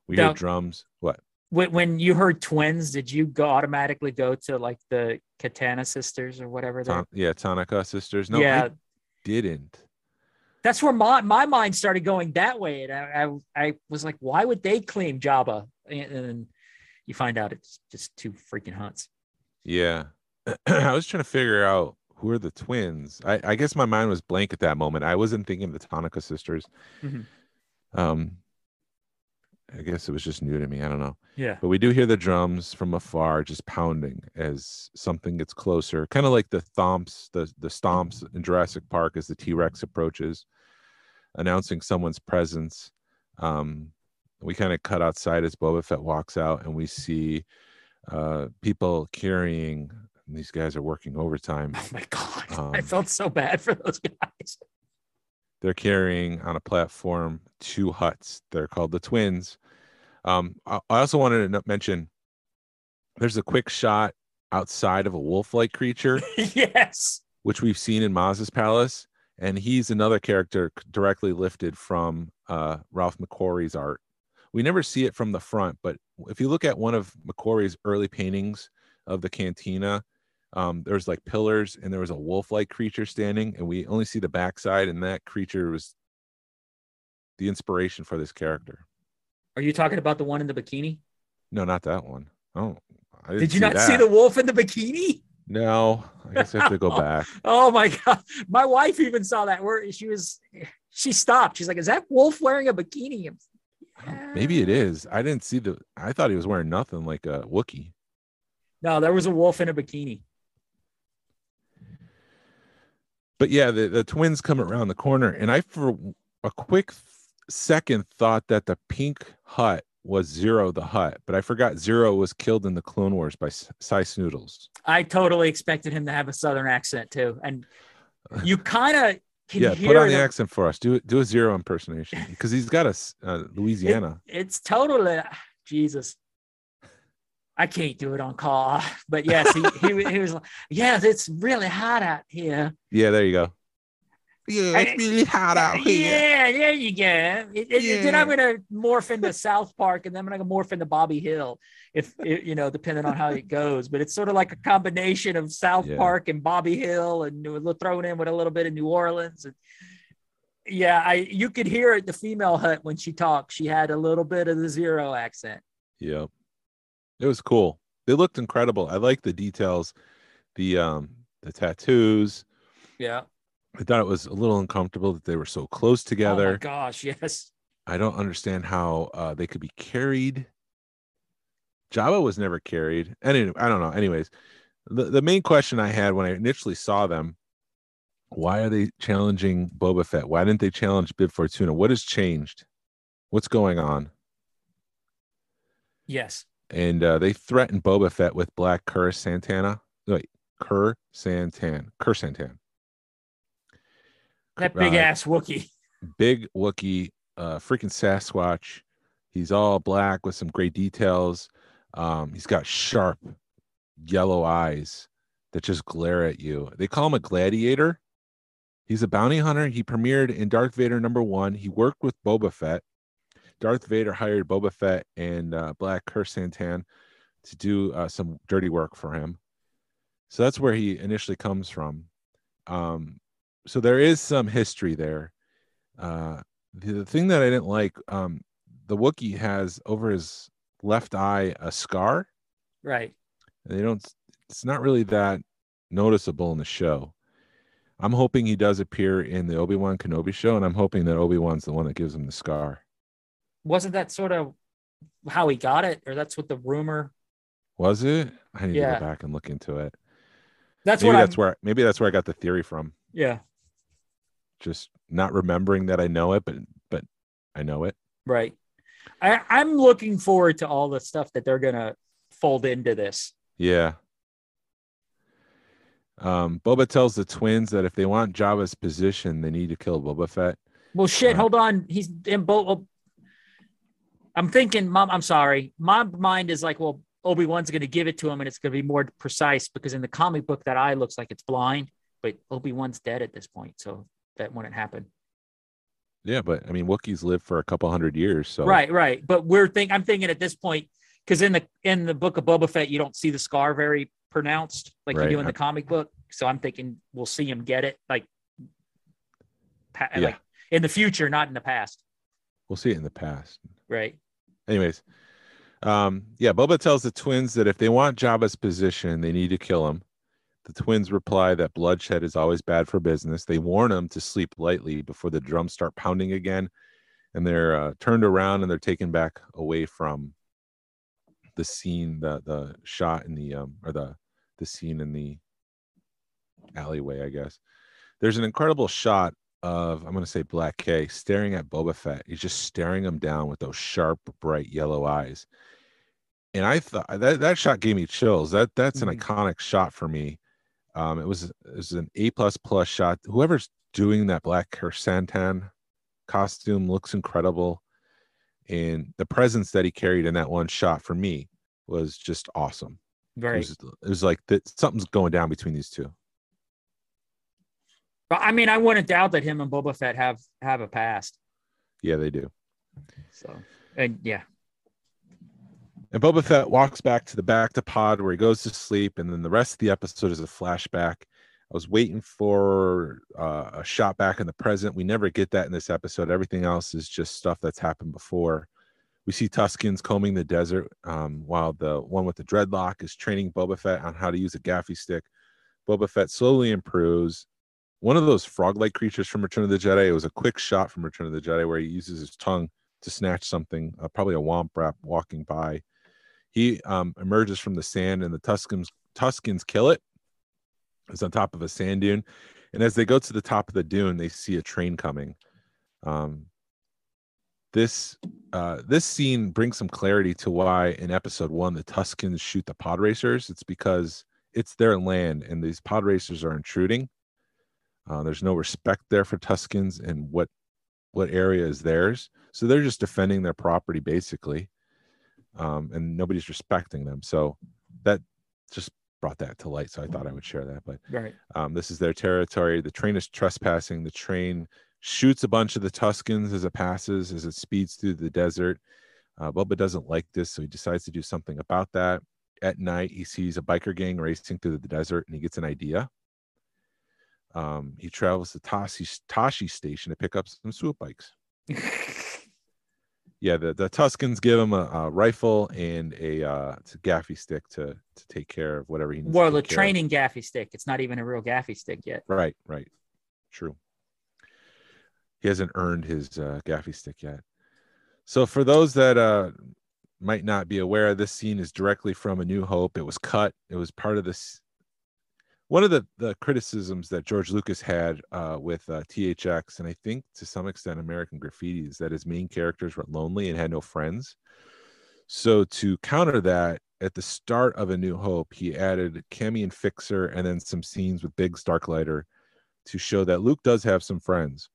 We Now- hear drums. What? When, when you heard twins, did you go automatically go to like the Katana sisters or whatever? yeah, Tanaka sisters. No, yeah, I didn't. that's where my, my mind started going that way, and I, I I was like, why would they claim Jabba? And, and then you find out it's just two freaking Hutts. Yeah. <clears throat> I was trying to figure out who are the twins. I, I guess my mind was blank at that moment. I wasn't thinking of the Tanaka sisters. Mhm. Um I guess it was just new to me. I don't know. Yeah. But we do hear the drums from afar just pounding as something gets closer, kind of like the thomps, the the stomps in Jurassic Park as the T Rex approaches, announcing someone's presence. Um, we kind of cut outside as Boba Fett walks out, and we see uh, people carrying. These guys are working overtime. Oh my god. <laughs> I Um, felt so bad for those guys. they're carrying on a platform two Hutts. They're called the twins. Um, I I also wanted to mention there's a quick shot outside of a wolf-like creature, <laughs> yes. which we've seen in Maz's palace, and he's another character directly lifted from uh, Ralph McQuarrie's art. We never see it from the front, but if you look at one of McQuarrie's early paintings of the cantina, um, was like pillars and there was a wolf-like creature standing, and we only see the backside, and that creature was the inspiration for this character. Are you talking about the one in the bikini? No, not that one. Oh, Did you not see the wolf in the bikini? No, I guess I have to go <laughs> back. Oh my god. My wife even saw that where she was she stopped. She's like, Is that wolf wearing a bikini? Maybe it is. I didn't see the. I thought he was wearing nothing like a Wookie. No, there was a wolf in a bikini. But yeah, the, the twins come around the corner, and I for a quick second thought that the pink Hutt was Ziro the Hutt, but I forgot Ziro was killed in the Clone Wars by S- Sy Snootles. I totally expected him to have a southern accent too. And <laughs> you kind of can yeah, hear put on the the- accent for us. Do it. Do a Ziro impersonation because he's got a uh, <laughs> Louisiana. it's totally Jesus. I can't do it on call, <laughs> but yes, he, he, he was like, yes, it's really hot out here. yeah, there you go. Yeah, it's really hot out here. Yeah, there you go. It- it- Then I'm gonna morph into South Park, and then I'm gonna morph into Bobby Hill, if it- you know, depending on how it goes. But it's sort of like a combination of South Yeah. Park and Bobby Hill, and thrown in with a little bit of New Orleans. And yeah, I you could hear it. The female Hutt when she talked, she had a little bit of the Ziro accent. Yep. It was cool. They looked incredible. I like the details, the um the tattoos. Yeah. I thought it was a little uncomfortable that they were so close Oh my together. gosh, yes. I don't understand how uh, they could be carried. Jabba was never carried. Anyway, I don't know. Anyways, the, the main question I had when I initially saw them, why are they challenging Boba Fett? Why didn't they challenge Bib Fortuna? What has changed? What's going on? Yes. And uh, they threatened Boba Fett with Black Cur Santana. Wait, Cur Santan, Krrsantan, That big Uh, ass Wookie. big Wookie, uh, freaking Sasquatch. He's all black with some great details. Um, he's got sharp yellow eyes that just glare at you. They call him a gladiator. He's a bounty hunter. He premiered in Darth Vader number one. He worked with Boba Fett. Darth Vader hired Boba Fett and uh, Black Krrsantan to do uh, some dirty work for him. So that's where he initially comes from. Um, so there is some history there. Uh, the, the thing that I didn't like, um, the Wookiee has over his left eye a scar. Right. They don't. It's not really that noticeable in the show. I'm hoping he does appear in the Obi Wan Kenobi show, and I'm hoping that Obi Wan's the one that gives him the scar. Wasn't that sort of how he got it, or that's what the rumor? Was it? I need to go back and look into it. That's maybe that's I'm. where maybe that's where I got the theory from. Yeah. Just not remembering that I know it, but but I know it. Right. I, I'm looking forward to all the stuff that they're gonna fold into this. Yeah. Um, Boba tells the twins that if they want Jabba's position, they need to kill Boba Fett. Well, shit. Right. Hold on. He's in both. I'm thinking, Mom. I'm sorry. My mind is like, well, Obi Wan's going to give it to him, and it's going to be more precise because in the comic book, that eye looks like it's blind, but Obi Wan's dead at this point, so that wouldn't happen. Yeah, but I mean, Wookiees live for a couple hundred years, so Right, right. But we're think. I'm thinking at this point because in the in the book of Boba Fett, you don't see the scar very pronounced like Right. you do in the comic book. So I'm thinking we'll see him get it like, pa- Yeah. like in the future, not in the past. we'll see it in the past. Right. Anyways, um, yeah, Boba tells the twins that if they want Jabba's position, they need to kill him. The twins reply that bloodshed is always bad for business. They warn him to sleep lightly before the drums start pounding again. and they're uh, turned around and they're taken back away from the scene, the the shot in the um or the the scene in the alleyway, I guess. There's an incredible shot of I'm gonna say Black K staring at Boba Fett. He's just staring him down with those sharp, bright yellow eyes. And I thought that that shot gave me chills. That that's an Mhm. iconic shot for me. Um, it was it was an A plus plus shot. Whoever's doing that Black Krrsantan costume looks incredible, and the presence that he carried in that one shot for me was just awesome. It Very. was, it was like that something's going down between these two. But I mean, I wouldn't doubt that him and Boba Fett have have a past. Yeah, they do. So, and yeah, And Boba Fett walks back to the back to pod where he goes to sleep, and then the rest of the episode is a flashback. I was waiting for uh, a shot back in the present. We never get that in this episode. Everything else is just stuff that's happened before. We see Tuskens combing the desert um, while the one with the dreadlock is training Boba Fett on how to use a gaffi stick. Boba Fett slowly improves. One of those frog-like creatures from Return of the Jedi. It was a quick shot from Return of the Jedi where he uses his tongue to snatch something, uh, probably a womp rat walking by. He um, emerges from the sand, and the Tuskens Tuskens kill it. It's on top of a sand dune, and as they go to the top of the dune, they see a train coming. Um, this uh, this scene brings some clarity to why in episode one the Tuskens shoot the pod racers. It's because it's their land, and these pod racers are intruding. Uh, there's no respect there for Tuskens and what what area is theirs, so they're just defending their property basically um, and nobody's respecting them. So that just brought that to light. So I thought I would share that. But right. um, this is their territory. The train is trespassing. The train shoots a bunch of the Tuskens as it passes, as it speeds through the desert. Uh, Boba doesn't like this, so he decides to do something about that. At night, he sees a biker gang racing through the desert, and he gets an idea. Um, he travels to Tosche, Tosche Station to pick up some swoop bikes <laughs> yeah, the, the Tuskens give him a, a rifle and a uh, a gaffi stick to to take care of whatever he needs. well, to the take of. training gaffi stick. It's not even a real gaffi stick yet. Right, right, true. He hasn't earned his uh, gaffi stick yet. So for those that uh, might not be aware, this scene is directly from A New Hope. It was cut. It was part of this. One of the the criticisms that George Lucas had uh, with uh, THX, and I think to some extent American Graffiti, is that his main characters were lonely and had no friends. So to counter that, at the start of A New Hope, he added Camie and Fixer, and then some scenes with Biggs Darklighter to show that Luke does have some friends.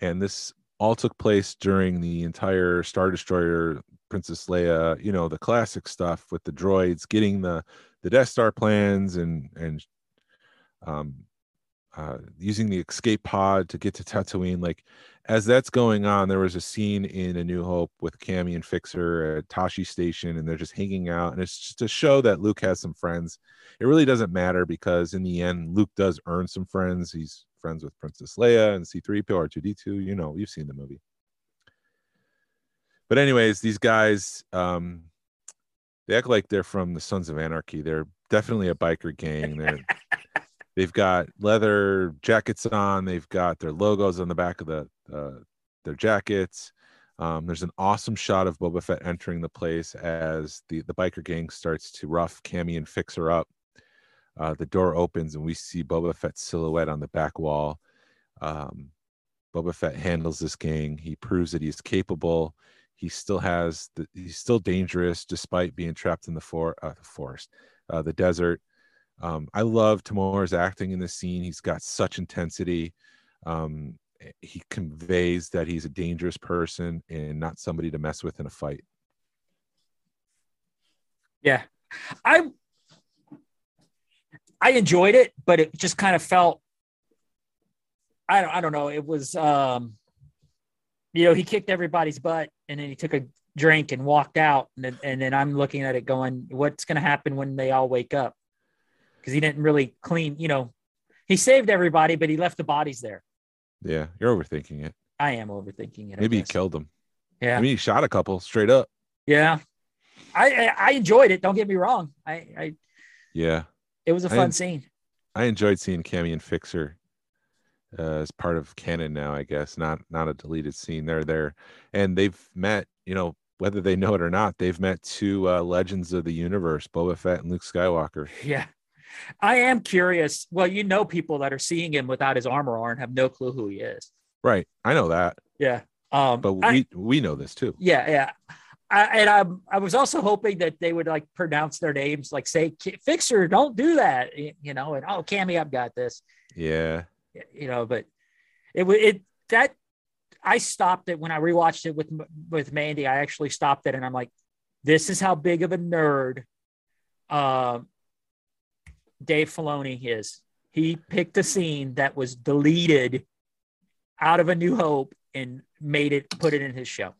And this all took place during the entire Star Destroyer, Princess Leia, you know, the classic stuff with the droids getting the the Death Star plans and and um uh using the escape pod to get to Tatooine. Like as that's going on, there was a scene in A New Hope with Camie and Fixer at Tosche Station, and they're just hanging out, and it's just to show that Luke has some friends. It really doesn't matter because in the end, Luke does earn some friends. He's friends with Princess Leia and C3PO, R2D2. You know, you've seen the movie. But anyways, these guys, um, they act like they're from the Sons of Anarchy. They're definitely a biker gang. They're <laughs> they've got leather jackets on. They've got their logos on the back of the uh, their jackets. Um, there's an awesome shot of Boba Fett entering the place as the the biker gang starts to rough Camie and fix her up. Uh, the door opens and we see Boba Fett's silhouette on the back wall. Um, Boba Fett handles this gang. He proves that he's capable. He still has the, he's still dangerous despite being trapped in the, for, uh, the forest, uh, the desert. Um, I love Temuera's acting in this scene. He's got such intensity. Um, he conveys that he's a dangerous person and not somebody to mess with in a fight. Yeah, I I enjoyed it, but it just kind of felt I don't I don't know. It was um you know he kicked everybody's butt and then he took a drink and walked out and then, and then I'm looking at it going, what's going to happen when they all wake up? Because he didn't really clean. You know, he saved everybody, but he left the bodies there. Yeah, you're overthinking it. I am overthinking it. Maybe he killed them. Yeah, I mean, he shot a couple straight up. yeah. I, I I enjoyed it. Don't get me wrong. I, I Yeah, it was a fun scene. I enjoyed seeing Camie and Fixer uh, as part of canon now, I guess. Not not a deleted scene. They're there, and they've met. You know, whether they know it or not, they've met two uh, legends of the universe, Boba Fett and Luke Skywalker. <laughs> Yeah. I am curious. Well, you know, people that are seeing him without his armor on have no clue who he is. Right. I know that, Yeah. Um, but I- we we know this too. yeah, yeah. I, and I, I was also hoping that they would like pronounce their names, like say Fixer, don't do that, you know, and oh, Camie, I've got this, Yeah. You know. But it wa- it that I stopped it when I rewatched it with with Mandy. I actually stopped it, and I'm like, this is how big of a nerd, um, Dave Filoni is. He picked a scene that was deleted out of A New Hope and made it put it in his show.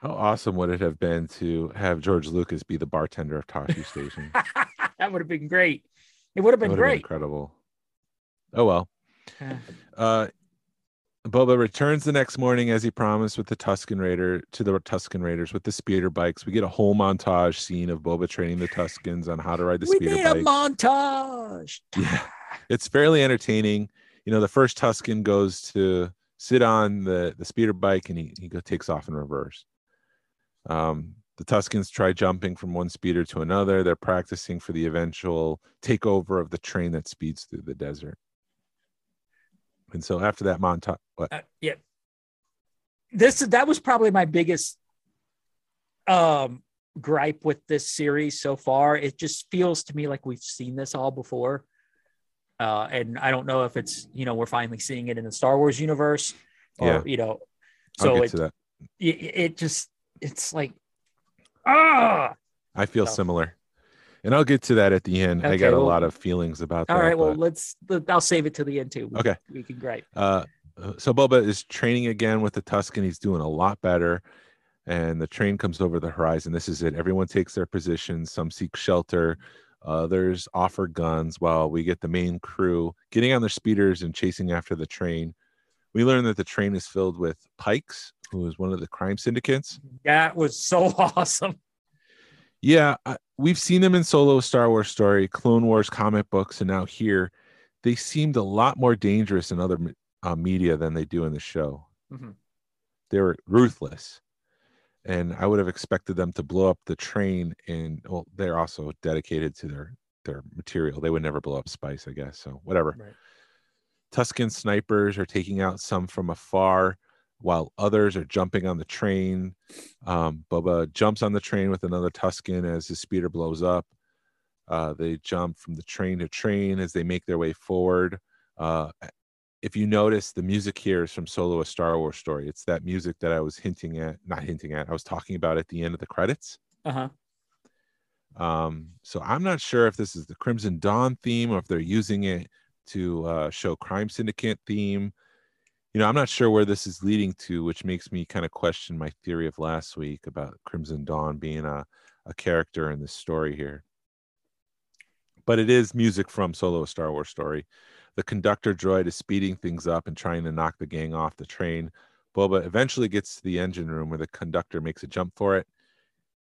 How awesome would it have been to have George Lucas be the bartender of Tosche Station? <laughs> that would have been great. It would have been would have been great. incredible. Oh well. Uh, Boba returns the next morning as he promised with the Tusken Raider to the Tusken Raiders with the speeder bikes. We get a whole montage scene of Boba training the Tuskens on how to ride the we speeder need a bike. montage. Yeah. it's fairly entertaining. You know, the first Tusken goes to sit on the the speeder bike and he he takes off in reverse. Um, the Tuskens try jumping from one speeder to another. They're practicing for the eventual takeover of the train that speeds through the desert. And so after that montage, what? Uh, yeah. This that was probably my biggest um gripe with this series so far. It just feels to me like we've seen this all before. Uh, and I don't know if it's you know we're finally seeing it in the Star Wars universe, or Yeah. you know, so get it, to that. it it just it's like ah I feel so- similar. And I'll get to that at the end. I Okay, got a lot of feelings about that. all right well but- let's i'll save it to the end too we, Okay. we can great. Uh, so Boba is training again with the Tusken. He's doing a lot better. And the train comes over the horizon. This is it. Everyone takes their positions. Some seek shelter. Others offer guns while we get the main crew getting on their speeders and chasing after the train. We learn that the train is filled with Pikes, who is one of the crime syndicates. that was so <laughs> awesome Yeah, I, we've seen them in Solo Star Wars story, Clone Wars comic books, and now here. They seemed a lot more dangerous in other uh, media than they do in the show. Mhm. They were ruthless, and I would have expected them to blow up the train. And well, they're also dedicated to their their material. They would never blow up Spice, I guess. So whatever. Right. Tusken snipers are taking out some from afar, while others are jumping on the train. Um, Boba jumps on the train with another Tusken as his speeder blows up. Uh, they jump from the train to train as they make their way forward. Uh, if you notice, the music here is from Solo: A Star Wars Story. It's that music that I was hinting at, not hinting at. I was talking about at the end of the credits. uh-huh Um, so I'm not sure if this is the Crimson Dawn theme or if they're using it to uh, show Crime Syndicate theme. You know, I'm not sure where this is leading to, which makes me kind of question my theory of last week about Crimson Dawn being a, a character in this story here. But it is music from Solo: A Star Wars Story. The conductor droid is speeding things up and trying to knock the gang off the train. Boba eventually gets to the engine room where the conductor makes a jump for it.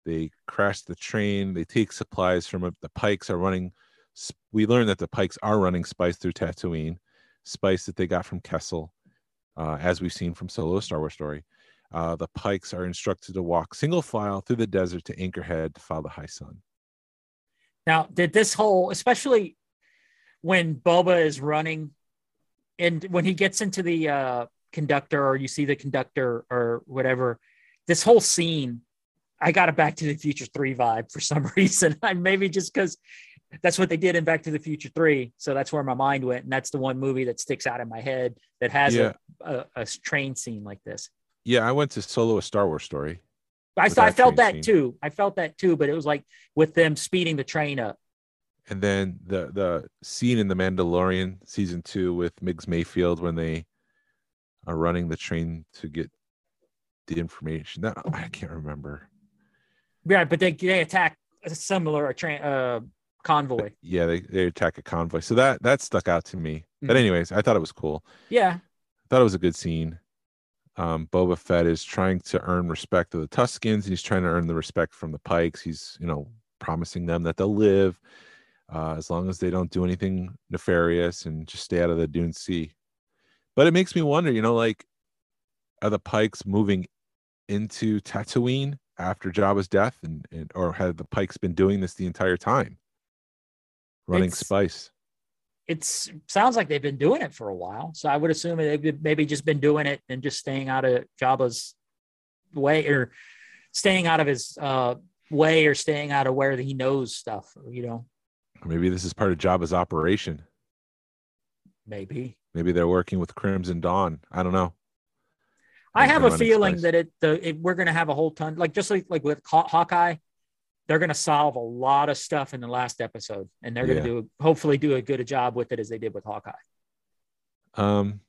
They crash the train. They take supplies from it. The Pikes are running. We learn that the Pikes are running spice through Tatooine, spice that they got from Kessel, uh, as we've seen from Solo: Star Wars Story. Uh, the Pikes are instructed to walk single file through the desert to Anchorhead to follow the high sun. Now, did this whole, especially when Boba is running and when he gets into the uh, conductor or you see the conductor or whatever, this whole scene, I got a Back to the Future 3 vibe for some <laughs> reason. I maybe just because that's what they did in Back to the Future 3. So that's where my mind went. And that's the one movie that sticks out in my head that has Yeah. a, a, a train scene like this. Yeah, I went to Solo: A Star Wars Story. I, I felt that scene. too. I felt that too, but it was like with them speeding the train up. and then the the scene in the Mandalorian season two with Migs Mayfield when they are running the train to get the information. That I can't remember. Yeah, but they they attack a similar train uh, convoy. <laughs> Yeah, they, they attack a convoy. So that that stuck out to me. But Mhm. anyways, I thought it was cool. Yeah, I thought it was a good scene. Um, Boba Fett is trying to earn respect of the Tuskens. He's trying to earn the respect from the Pikes. He's, you know, promising them that they'll live. uh, as long as they don't do anything nefarious and just stay out of the Dune Sea. But it makes me wonder, you know, like, are the Pikes moving into Tatooine after Jabba's death, and, and or have the Pikes been doing this the entire time, running It's- spice? It sounds like they've been doing it for a while. So I would assume they've maybe just been doing it and just staying out of Jabba's way or staying out of his uh, way or staying out of where he knows stuff. You know, maybe this is part of Jabba's operation. maybe. Maybe they're working with Crimson Dawn. I don't know. I And have a feeling that it, the, it we're going to have a whole ton like just like like with Haw- Hawkeye, they're going to solve a lot of stuff in the last episode, and they're going Yeah. to do hopefully do a good a job with it as they did with Hawkeye. Um,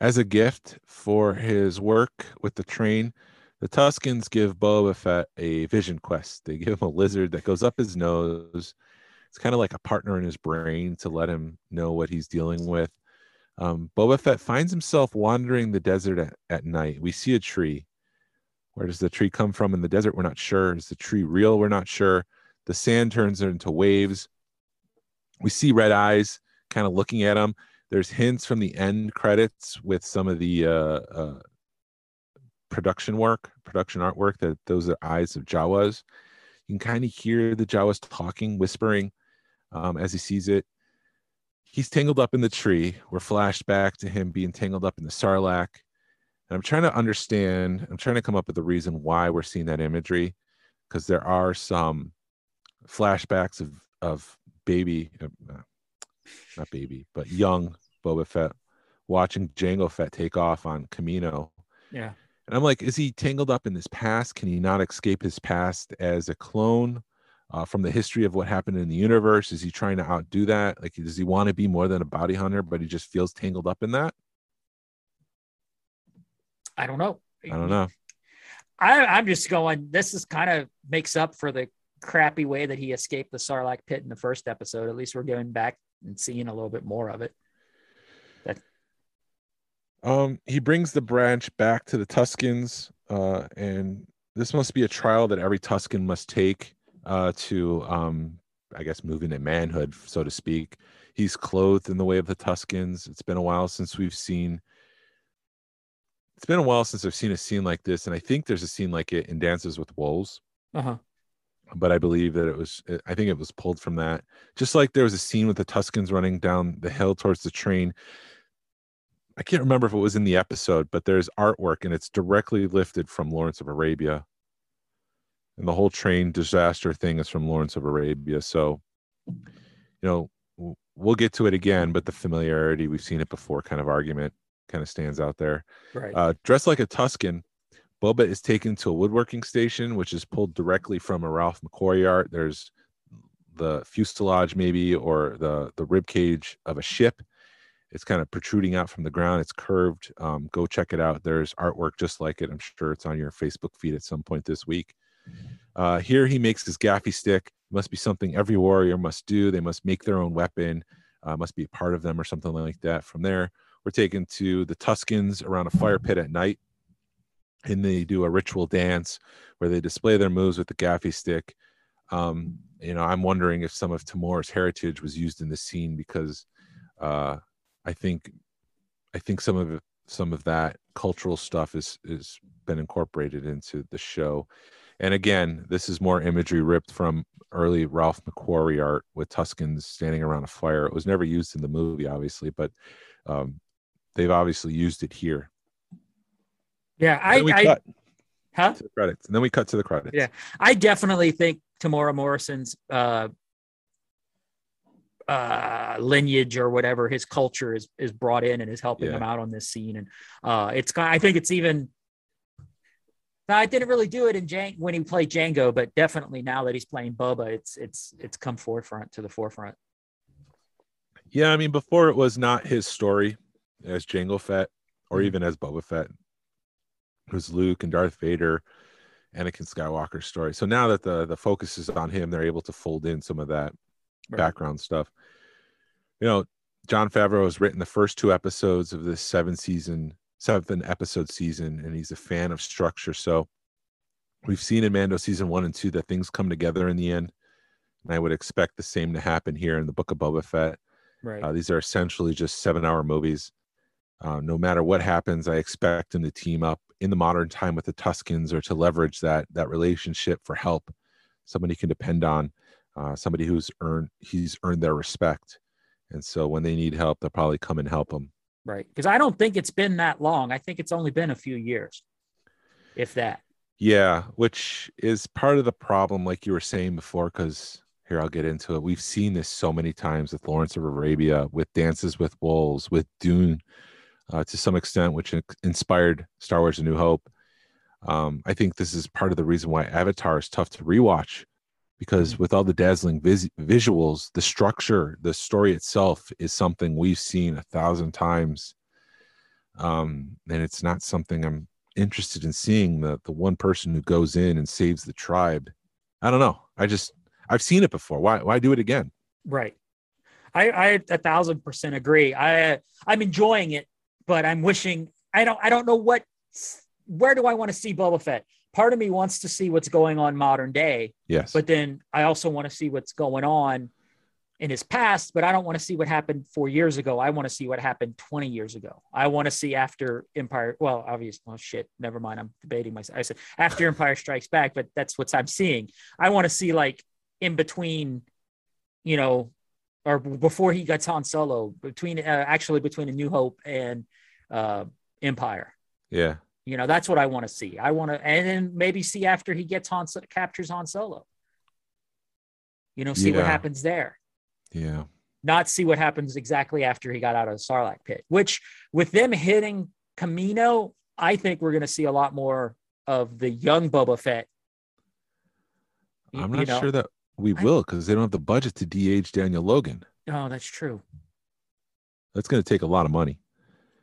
as a gift for his work with the train, the Tuskens give Boba Fett a vision quest. They give him a lizard that goes up his nose. It's kind of like a partner in his brain to let him know what he's dealing with. Um, Boba Fett finds himself wandering the desert at, at night. We see a tree. Where does the tree come from in the desert? We're not sure. Is the tree real? We're not sure. The sand turns into waves. We see red eyes kind of looking at them. there's hints from the end credits with some of the uh, uh, production work, production artwork that those are eyes of Jawas. You can kind of hear the Jawas talking, whispering um, as he sees it. He's tangled up in the tree. We're flashed back to him being tangled up in the sarlacc. And I'm trying to understand, I'm trying to come up with the reason why we're seeing that imagery, because there are some flashbacks of, of baby, uh, not baby, but young Boba Fett watching Jango Fett take off on Kamino. Yeah. And I'm like, is he tangled up in this past? Can he not escape his past as a clone uh, from the history of what happened in the universe? Is he trying to outdo that? Like, does he want to be more than a bounty hunter, but he just feels tangled up in that? I don't know. I don't know. I, I'm just going. This is kind of makes up for the crappy way that he escaped the Sarlacc pit in the first episode. At least we're going back and seeing a little bit more of it. Um, he brings the branch back to the Tuskens, uh, and this must be a trial that every Tusken must take uh, to, um, I guess, move into manhood, so to speak. He's clothed in the way of the Tuskens. It's been a while since we've seen. It's been a while since I've seen a scene like this, and I think there's a scene like it in Dances with Wolves Uh huh. but I believe that it was I think it was pulled from that. Just like there was a scene with the Tuskens running down the hill towards the train. I can't remember if it was in the episode, but there's artwork and it's directly lifted from Lawrence of Arabia. And the whole train disaster thing is from Lawrence of Arabia. So, you know, we'll get to it again, but the familiarity, we've seen it before kind of argument kind of stands out there. Right. Uh, dressed like a Tusken, Boba is taken to a woodworking station, which is pulled directly from a Ralph McQuarrie art. There's the fuselage, maybe, or the the rib cage of a ship. It's kind of protruding out from the ground. It's curved. Um, go check it out. There's artwork just like it. I'm sure it's on your Facebook feed at some point this week. Uh, here he makes his gaffi stick. Must be something every warrior must do. They must make their own weapon. Uh, must be a part of them or something like that. From there, we're taken to the Tuskens around a fire pit at night and they do a ritual dance where they display their moves with the gaffi stick. Um, you know, I'm wondering if some of Temuera's heritage was used in the scene because uh, I think I think some of some of that cultural stuff is is been incorporated into the show. And again, this is more imagery ripped from early Ralph McQuarrie art with Tuscans standing around a fire. It was never used in the movie, obviously, but um, they've obviously used it here. yeah. I, we I cut huh? to the credits, and then we cut to the credits. Yeah. I definitely think Temuera Morrison's uh, uh, lineage or whatever his culture is is brought in and is helping Yeah. him out on this scene. And uh, it's. I think it's even. I didn't really do it in Jan- when he played Jango, but definitely now that he's playing Boba, it's it's it's come forefront to the forefront. Yeah, I mean, before it was not his story as Jango Fett or Mhm. even as Boba Fett. It was Luke and Darth Vader, Anakin Skywalker's story. So now that the the focus is on him, they're able to fold in some of that Right. background stuff. You know, Jon Favreau has written the first two episodes of this seven season, seven episode season, and he's a fan of structure. So we've seen in Mando season one and two that things come together in the end. and I would expect the same to happen here in the Book of Boba Fett. Right. Uh, these are essentially just seven-hour movies. Uh, no matter what happens, I expect them to team up in the modern time with the Tuskens or to leverage that that relationship for help. Somebody can depend on, uh, somebody who's earned he's earned their respect, and so when they need help, they'll probably come and help them. right. Because I don't think it's been that long. I think it's only been a few years, if that. Yeah, which is part of the problem, like you were saying before, because here I'll get into it. We've seen this so many times with Lawrence of Arabia, with Dances with Wolves, with Dune, uh, to some extent, which inspired Star Wars: A New Hope. Um, I think this is part of the reason why Avatar is tough to rewatch, because with all the dazzling vis- visuals, the structure, the story itself is something we've seen a thousand times, um, and it's not something I'm interested in seeing the the one person who goes in and saves the tribe. I don't know. I just I've seen it before. Why why do it again? Right. I, I a thousand percent agree. I I'm enjoying it, but I'm wishing I don't I don't know what where do I want to see Boba Fett? Part of me wants to see what's going on modern day, Yes. but then I also want to see what's going on in his past, but I don't want to see what happened four years ago. I want to see what happened 20 years ago. I want to see after Empire. Well, obviously, well, shit, never mind. I'm debating myself. I said after Empire Strikes Back, but that's what I'm seeing. I want to see like in between, you know, or before he gets Han Solo, between uh, actually between A New Hope and uh, Empire. yeah. You know, that's what I want to see. I want to, and then maybe see after he gets Han captures Han Solo. You know, see what happens there Yeah. not see what happens exactly after he got out of the Sarlacc pit, which with them hitting Kamino, I think we're going to see a lot more of the young Boba Fett. I'm you not know? sure that we I- will because they don't have the budget to de-age Daniel Logan. Oh, that's true. That's going to take a lot of money.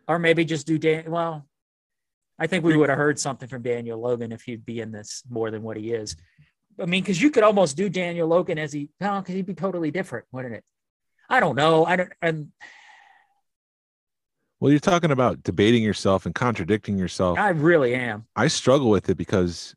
Or maybe just do Dan. Well, I think we would have heard something from Daniel Logan if he'd be in this more than what he is. I mean, because you could almost do Daniel Logan as he, no, because he'd be totally different, wouldn't it? I don't know. I don't, and Well, you're talking about debating yourself and contradicting yourself. I really am. I struggle with it because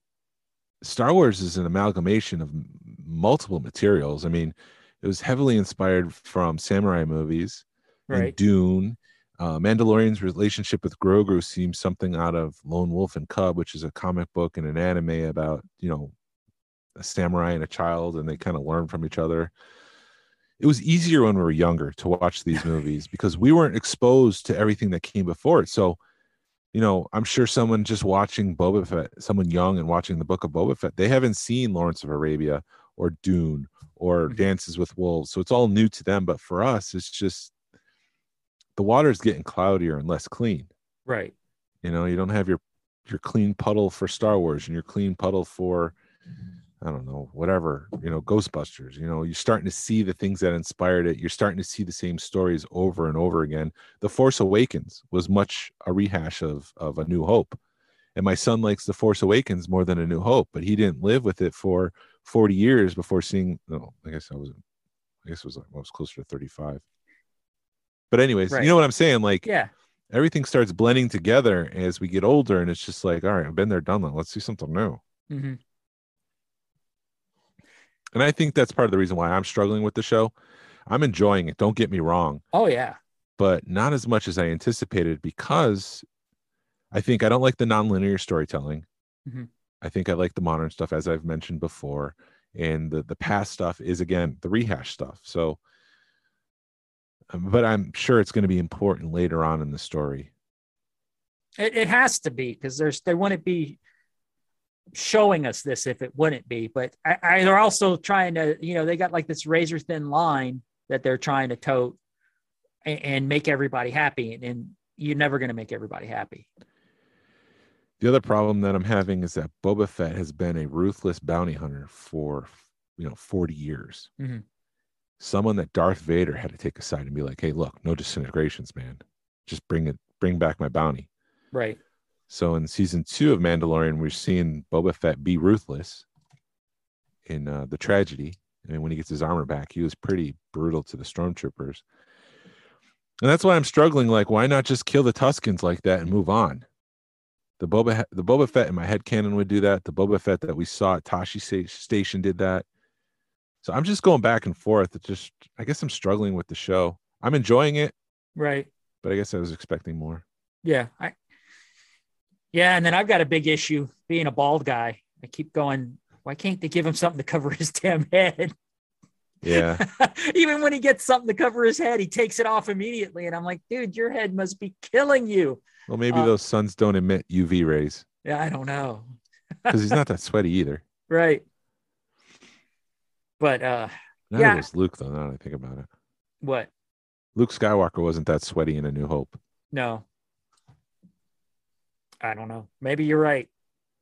Star Wars is an amalgamation of m- multiple materials. I mean, it was heavily inspired from samurai movies and Right. Dune. Uh, Mandalorian's relationship with Grogu seems something out of Lone Wolf and Cub, which is a comic book and an anime about you know a samurai and a child, and they kind of learn from each other. It was easier when we were younger to watch these movies <laughs> because we weren't exposed to everything that came before it. So, you know, I'm sure someone just watching Boba Fett, someone young and watching the Book of Boba Fett, they haven't seen Lawrence of Arabia or Dune or Mhm. Dances with Wolves, so it's all new to them. But for us, it's just the water's getting cloudier and less clean. Right. You know, you don't have your your clean puddle for Star Wars and your clean puddle for I don't know, whatever, you know, Ghostbusters. You know, you're starting to see the things that inspired it. You're starting to see the same stories over and over again. The Force Awakens was much a rehash of of A New Hope. And my son likes The Force Awakens more than A New Hope, but he didn't live with it for 40 years before seeing no, I guess I was I guess it was like I was closer to 35. But anyways, Right. you know what I'm saying? Like Yeah. everything starts blending together as we get older and it's just like all right i've been there done that let's do something new hmm and i think that's part of the reason why i'm struggling with the show i'm enjoying it don't get me wrong Oh, yeah. but not as much as i anticipated because i think i don't like the nonlinear storytelling Mhm. I think i like the modern stuff as i've mentioned before and the the past stuff is again the rehash stuff so um, but i'm sure it's going to be important later on in the story It, it has to be because there's they wouldn't be showing us this if it wouldn't be. But I, I, they're also trying to, you know, they got like this razor thin line that they're trying to tote and, and make everybody happy, and, and you're never going to make everybody happy. The other problem that I'm having is that Boba Fett has been a ruthless bounty hunter for, you know, 40 years. Mhm. Someone that Darth Vader had to take aside and be like, "Hey, look, no disintegrations, man. Just bring it, bring back my bounty." Right. So in season two of Mandalorian, we're seeing Boba Fett be ruthless in uh, the tragedy. I mean, when he gets his armor back, he was pretty brutal to the stormtroopers. And that's why I'm struggling. Like, why not just kill the Tuskens like that and move on? The Boba, the Boba Fett in my head canon would do that. The Boba Fett that we saw at Tosche Sta- Station did that. So I'm just going back and forth. It's just I guess I'm struggling with the show. I'm enjoying it, Right. but I guess I was expecting more. Yeah. I Yeah, and then I've got a big issue being a bald guy. I keep going, why can't they give him something to cover his damn head? Yeah. <laughs> Even when he gets something to cover his head, he takes it off immediately. And I'm like, dude, your head must be killing you. Well, maybe Uh, those suns don't emit UV rays Yeah, I don't know. <laughs> because he's not that sweaty either. Right. But uh Neither Yeah. was Luke though. Now that I think about it, what? Luke Skywalker wasn't that sweaty in A New Hope. No. I don't know. Maybe you're right.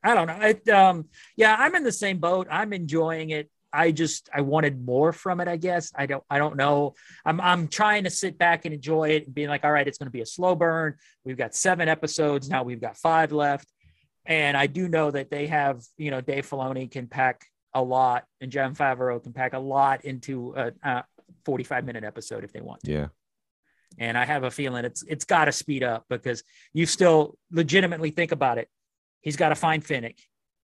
I don't know. It, um, yeah, I'm in the same boat. I'm enjoying it. I just I wanted more from it. I guess I don't. I don't know. I'm I'm trying to sit back and enjoy it and being like, all right, it's going to be a slow burn. We've got seven episodes now. We've got five left, and I do know that they have. You know, Dave Filoni can pack a lot, and Jon Favreau can pack a lot into a, a 45 minute episode if they want. To. Yeah. And I have a feeling it's it's got to speed up because you still legitimately think about it. He's got to find Fennec.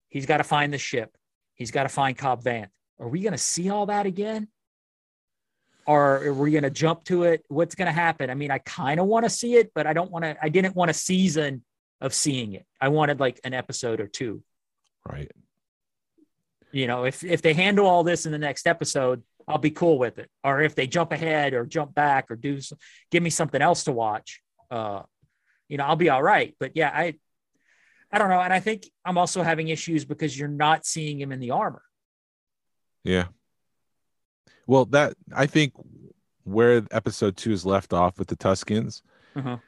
He's got to find the ship. He's got to find Cobb Vanth. Are we going to see all that again? Or are we going to jump to it? What's going to happen? I mean, I kind of want to see it, but I don't want to. I didn't want a season of seeing it. I wanted like an episode or two. Right. You know, if if they handle all this in the next episode, I'll be cool with it. Or if they jump ahead or jump back or do some, give me something else to watch, uh, you know, I'll be all right. But yeah, I I don't know, and I think I'm also having issues because you're not seeing him in the armor. Yeah. Well, that I think where episode two is left off with the Tuskens, Uh-huh.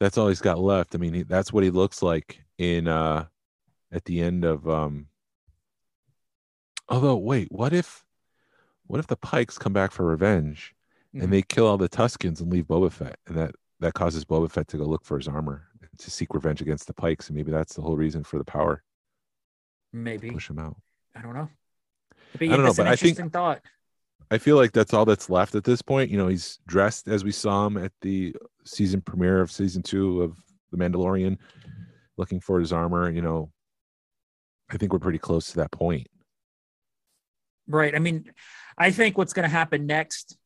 that's all he's got left. I mean, he, that's what he looks like in uh at the end of um although wait, what if what if the Pikes come back for revenge Mhm. and they kill all the Tuskens and leave Boba Fett and that that causes Boba Fett to go look for his armor to seek revenge against the Pikes and maybe that's the whole reason for the power Maybe push him out. I don't know. But I don't know, but I think- thought. I feel like that's all that's left at this point. You know, he's dressed as we saw him at the season premiere of season two of The Mandalorian, looking for his armor. You know, I think we're pretty close to that point. Right. I mean, I think what's going to happen next,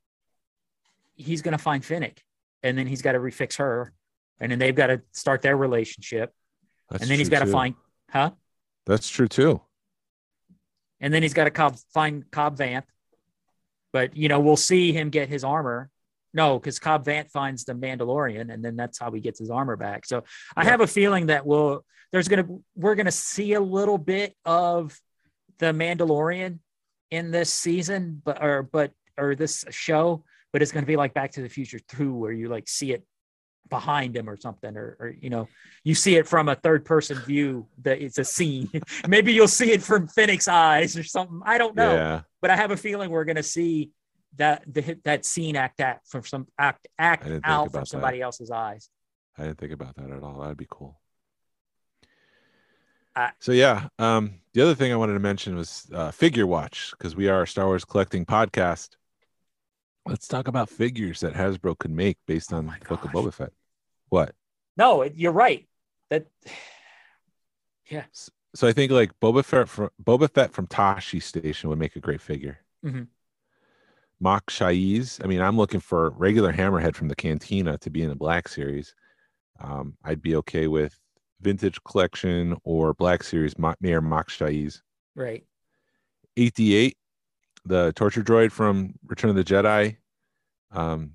he's going to find Fennec, and then he's got to refix her, and then they've got to start their relationship, That's and then he's got to find, huh? That's true too. And then he's got to Cobb, find Cobb Vanth. But you know, we'll see him get his armor. No, because Cobb Vanth finds the Mandalorian, and then that's how he gets his armor back. So I Yeah. have a feeling that we'll there's gonna we're gonna see a little bit of the Mandalorian in this season, but or but or this show, but it's gonna be like Back to the Future 2, where you like see it behind him or something, or, or you know, you see it from a third person view that it's a scene. <laughs> Maybe you'll see it from Fennec's eyes or something. I don't know Yeah. but I have a feeling we're going to see that the that scene act out from some act act I didn't think out from that. somebody else's eyes. I didn't think about that at all. That'd be cool. I- so yeah, um, the other thing I wanted to mention was uh, figure watch because we are a Star Wars collecting podcast. Let's talk about figures that Hasbro could make based Oh on my Book of. Boba Fett. What? No, you're right. That <sighs> Yeah. So I think like Boba Fett from Boba Fett from Tosche Station would make a great figure. Mm-hmm. Mok Shaiz. I mean, I'm looking for regular Hammerhead from the Cantina to be in the Black Series. Um, I'd be okay with Vintage Collection or Black Series Mayor Mok Shaiz. right. 88, the torture droid from Return of the Jedi. Um,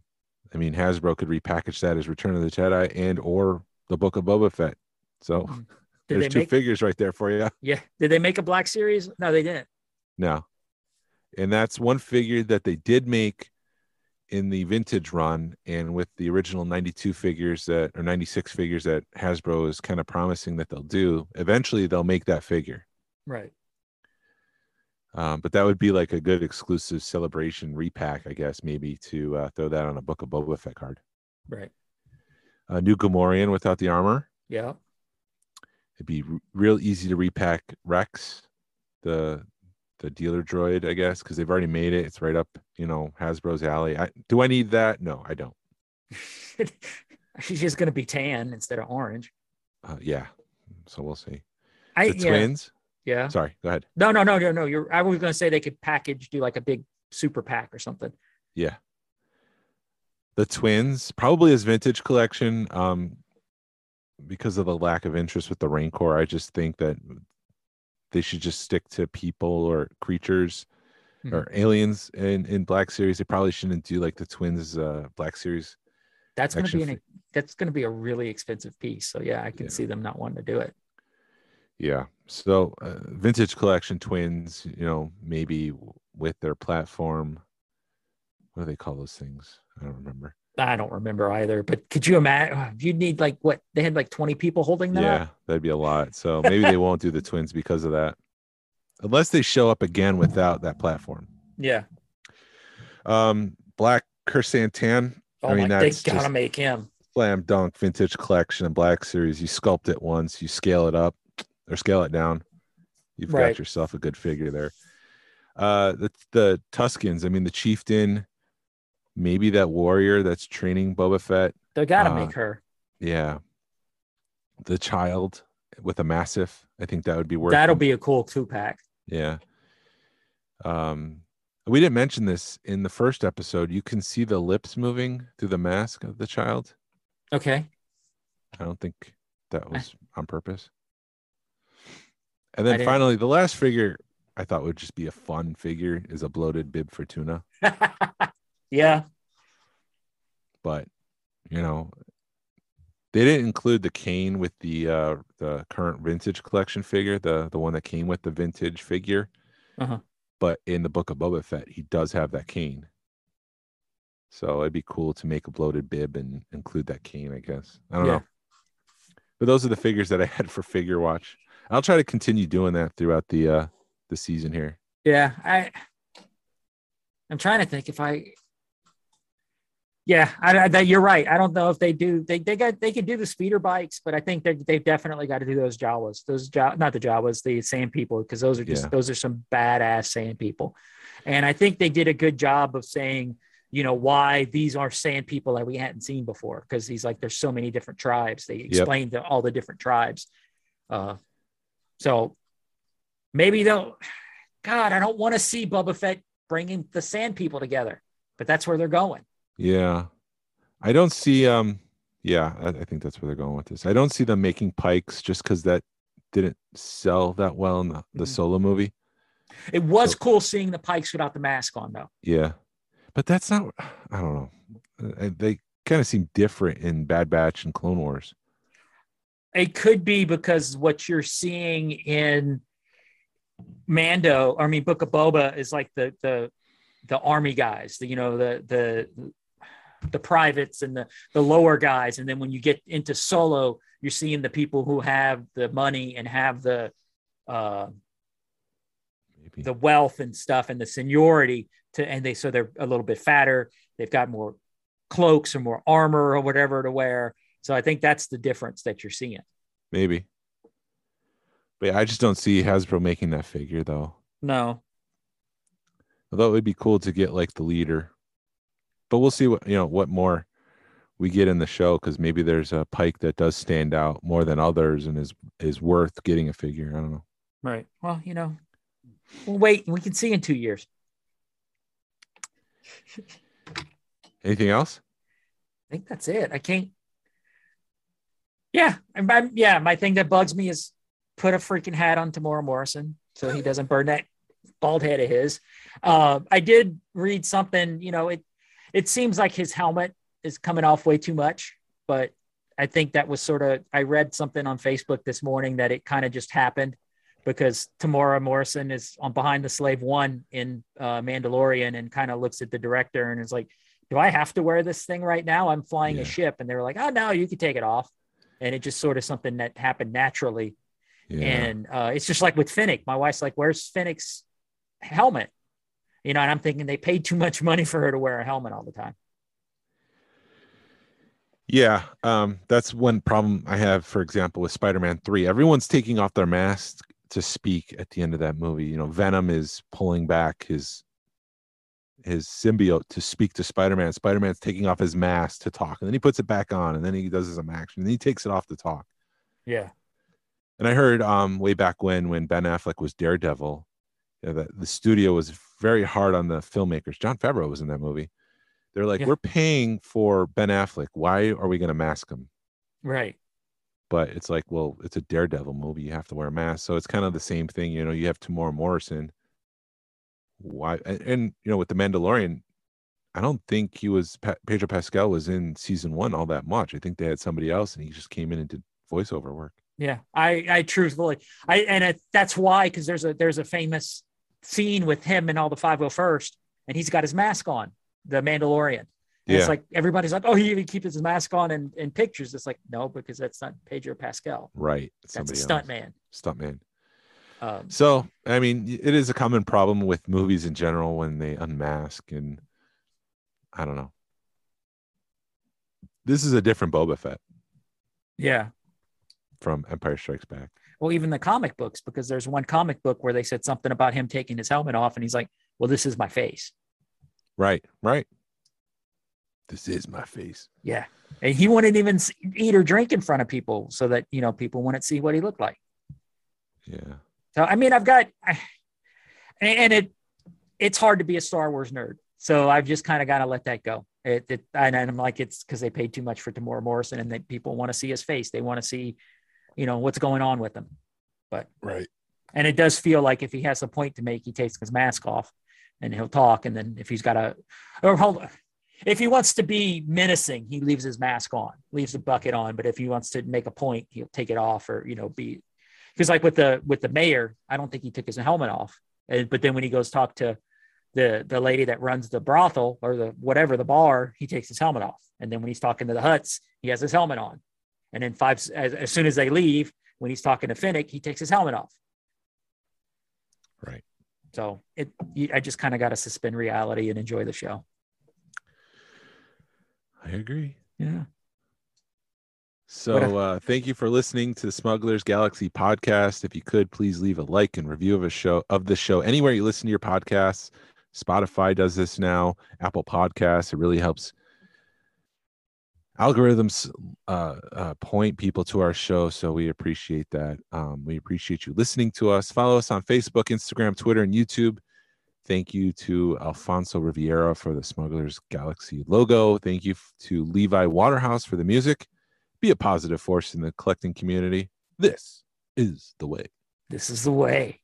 I mean, Hasbro could repackage that as Return of the Jedi and or the Book of Boba Fett. So Did <laughs> there's two make? figures right there for you. yeah. Did they make a Black Series? No, they didn't. No. And that's one figure that they did make in the vintage run and with the original 92 figures that or 96 figures that Hasbro is kind of promising that they'll do. Eventually they'll make that figure. Right. Um, but that would be like a good exclusive celebration repack, I guess, maybe to uh, throw that on a Book of Boba Fett card. Right. A new Gamorrean without the armor. Yeah. It'd be r- real easy to repack Rex, the the dealer droid, I guess, because they've already made it. It's right up, you know, Hasbro's alley. I, do I need that? No, I don't. <laughs> She's just going to be tan instead of orange. Uh, yeah, so we'll see. I The yeah. twins, Yeah. Sorry, go ahead. No, no, no, no, no. You're. I was going to say they could package, do like a big super pack or something. Yeah. The twins, probably as vintage collection. Um, because of the lack of interest with the Rancor, I just think that they should just stick to people or creatures Mhm. or aliens in in Black Series. They probably shouldn't do like the twins uh Black Series. That's going to be an. That's going to be a really expensive piece. So yeah, I can Yeah. see them not wanting to do it. Yeah. So uh, vintage collection twins, you know, maybe with their platform. What do they call those things? I don't remember. I don't remember either. But could you imagine? You'd need like what they had like twenty people holding that. Yeah, that'd be a lot. So <laughs> maybe they won't do the twins because of that. Unless they show up again without that platform. Yeah. Um Black Krrsantan, Oh I mean, my, they that's gotta just- make him. slam dunk vintage collection and Black Series. You sculpt it once, you scale it up or scale it down. You've Right. got yourself a good figure there. Uh the the Tuskens, I mean the chieftain, maybe that warrior that's training Boba Fett. They gotta Uh, make her. Yeah. The child with a massive. I think that would be worth That'll be a cool two pack. Yeah. Um, we didn't mention this in the first episode. You can see the lips moving through the mask of the child. Okay. I don't think that was on purpose. And then finally, the last figure I thought would just be a fun figure is a bloated Bib Fortuna. <laughs> yeah. But you know, they didn't include the cane with the uh the current vintage collection figure, the the one that came with the vintage figure. Uh-huh. But in the book of Boba Fett, he does have that cane. So it'd be cool to make a bloated bib and include that cane, I guess. I don't Yeah. know. But those are the figures that I had for figure watch. I'll try to continue doing that throughout the uh the season here. Yeah. I I'm trying to think if I yeah, I, I, that you're right. I don't know if they do. They they got they can do the speeder bikes, but I think they they've definitely got to do those Jawas. Those Jaw, not the Jawas, the sand people, because those are just Yeah. those are some badass sand people. And I think they did a good job of saying, you know, why these are sand people that we hadn't seen before. Because he's like, there's so many different tribes. They explained the, all the different tribes. Uh, so maybe they'll. God, I don't want to see Boba Fett bringing the sand people together, but that's where they're going. Yeah. I don't see um yeah, I, I think that's where they're going with this. I don't see them making pikes just because that didn't sell that well in the, the Mhm. solo movie. It was So- cool seeing the pikes without the mask on, though. Yeah. But that's not I don't know. Uh, They kind of seem different in Bad Batch and Clone Wars. It could be because what you're seeing in Mando, or I mean, Book of Boba is like the the the army guys, the you know the the the privates and the the lower guys, and then when you get into Solo, you're seeing the people who have the money and have the uh, Maybe. the wealth and stuff and the seniority to and they so they're a little bit fatter. They've got more cloaks or more armor or whatever to wear so i think that's the difference that you're seeing Maybe. But yeah, I just don't see Hasbro making that figure though. no Although it would be cool to get like the leader. But we'll see what you know what more we get in the show because maybe there's a pike that does stand out more than others and is is worth getting a figure. I don't know. right well you know we'll wait we can see in two years Anything else? i think that's it i can't yeah I'm- yeah my thing that bugs me is put a freaking hat on Temuera Morrison so he doesn't burn that bald head of his. Uh, I did read something, you know, it it seems like his helmet is coming off way too much, but I think that was sort of I read something on Facebook this morning that it kind of just happened because Temuera Morrison is on Behind the Slave One in uh, Mandalorian and kind of looks at the director and is like, "Do I have to wear this thing right now? I'm flying Yeah. a ship," and they were like, "Oh no, you can take it off." And it just sort of something that happened naturally Yeah. and uh, it's just like with Fennec. My wife's like, "Where's Fennec's helmet?" You know, and I'm thinking they paid too much money for her to wear a helmet all the time. Yeah, um, that's one problem I have, for example, with Spider-Man 3. Everyone's taking off their mask to speak at the end of that movie. You know, Venom is pulling back his his symbiote to speak to Spider-Man. Spider-Man's taking off his mask to talk, and then he puts it back on, and then he does some action, and then he takes it off to talk. Yeah, And I heard um way back when when Ben Affleck was Daredevil, you know, that the studio was very hard on the filmmakers. Jon Favreau was in that movie. They're like, Yeah. we're paying for Ben Affleck. Why are we going to mask him? Right. But it's like, well, it's a Daredevil movie. You have to wear a mask. So it's kind of the same thing. You know, you have Temuera Morrison. Why? And, and you know, with the Mandalorian, I don't think he was Pa- Pedro Pascal was in season one all that much. I think they had somebody else, and he just came in and did voiceover work. Yeah, I, I truthfully, I, and it, that's why, because there's a, there's a famous scene with him and all the 501st, and he's got his mask on, the Mandalorian. Yeah. It's like everybody's like, oh, he even keeps his mask on in, in pictures. It's like, no, because that's not Pedro Pascal. Right. That's a Somebody stunt else. man. Stunt man. Um, So, I mean, it is a common problem with movies in general when they unmask, and I don't know. This is a different Boba Fett yeah. from Empire Strikes Back. Well, even the comic books, because there's one comic book where they said something about him taking his helmet off, and he's like, well, this is my face. Right. Right. This is my face. Yeah. And he wouldn't even eat or drink in front of people so that, you know, people wouldn't see what he looked like. Yeah. So I mean, I've got, I, and it, it's hard to be a Star Wars nerd. So I've just kind of got to let that go. It, it and I'm like, it's because they paid too much for Temuera Morrison, and that people want to see his face. They want to see, you know, what's going on with him. But Right. and it does feel like if he has a point to make, he takes his mask off, and he'll talk. And then if he's got a, or hold, on. if he wants to be menacing, he leaves his mask on, leaves the bucket on. But if he wants to make a point, he'll take it off, or you know, be because like with the with the mayor, I don't think he took his helmet off. And, but then when he goes talk to the the lady that runs the brothel or the whatever the bar, he takes his helmet off. And then when he's talking to the Hutts, he has his helmet on. And then five as, as soon as they leave, when he's talking to Fennec, he takes his helmet off. Right. So it, you, I just kind of got to suspend reality and enjoy the show. I agree. Yeah. So uh, thank you for listening to the Smugglers Galaxy podcast. If you could please leave a like and review of a show of the show anywhere you listen to your podcasts. Spotify does this now, Apple Podcasts. It really helps algorithms uh, uh, point people to our show. So we appreciate that. Um, we appreciate you listening to us. Follow us on Facebook, Instagram, Twitter, and YouTube. Thank you to Alfonso Riviera for the Smugglers Galaxy logo. Thank you to Levi Waterhouse for the music be a positive force in the collecting community. This is the way. This is the way.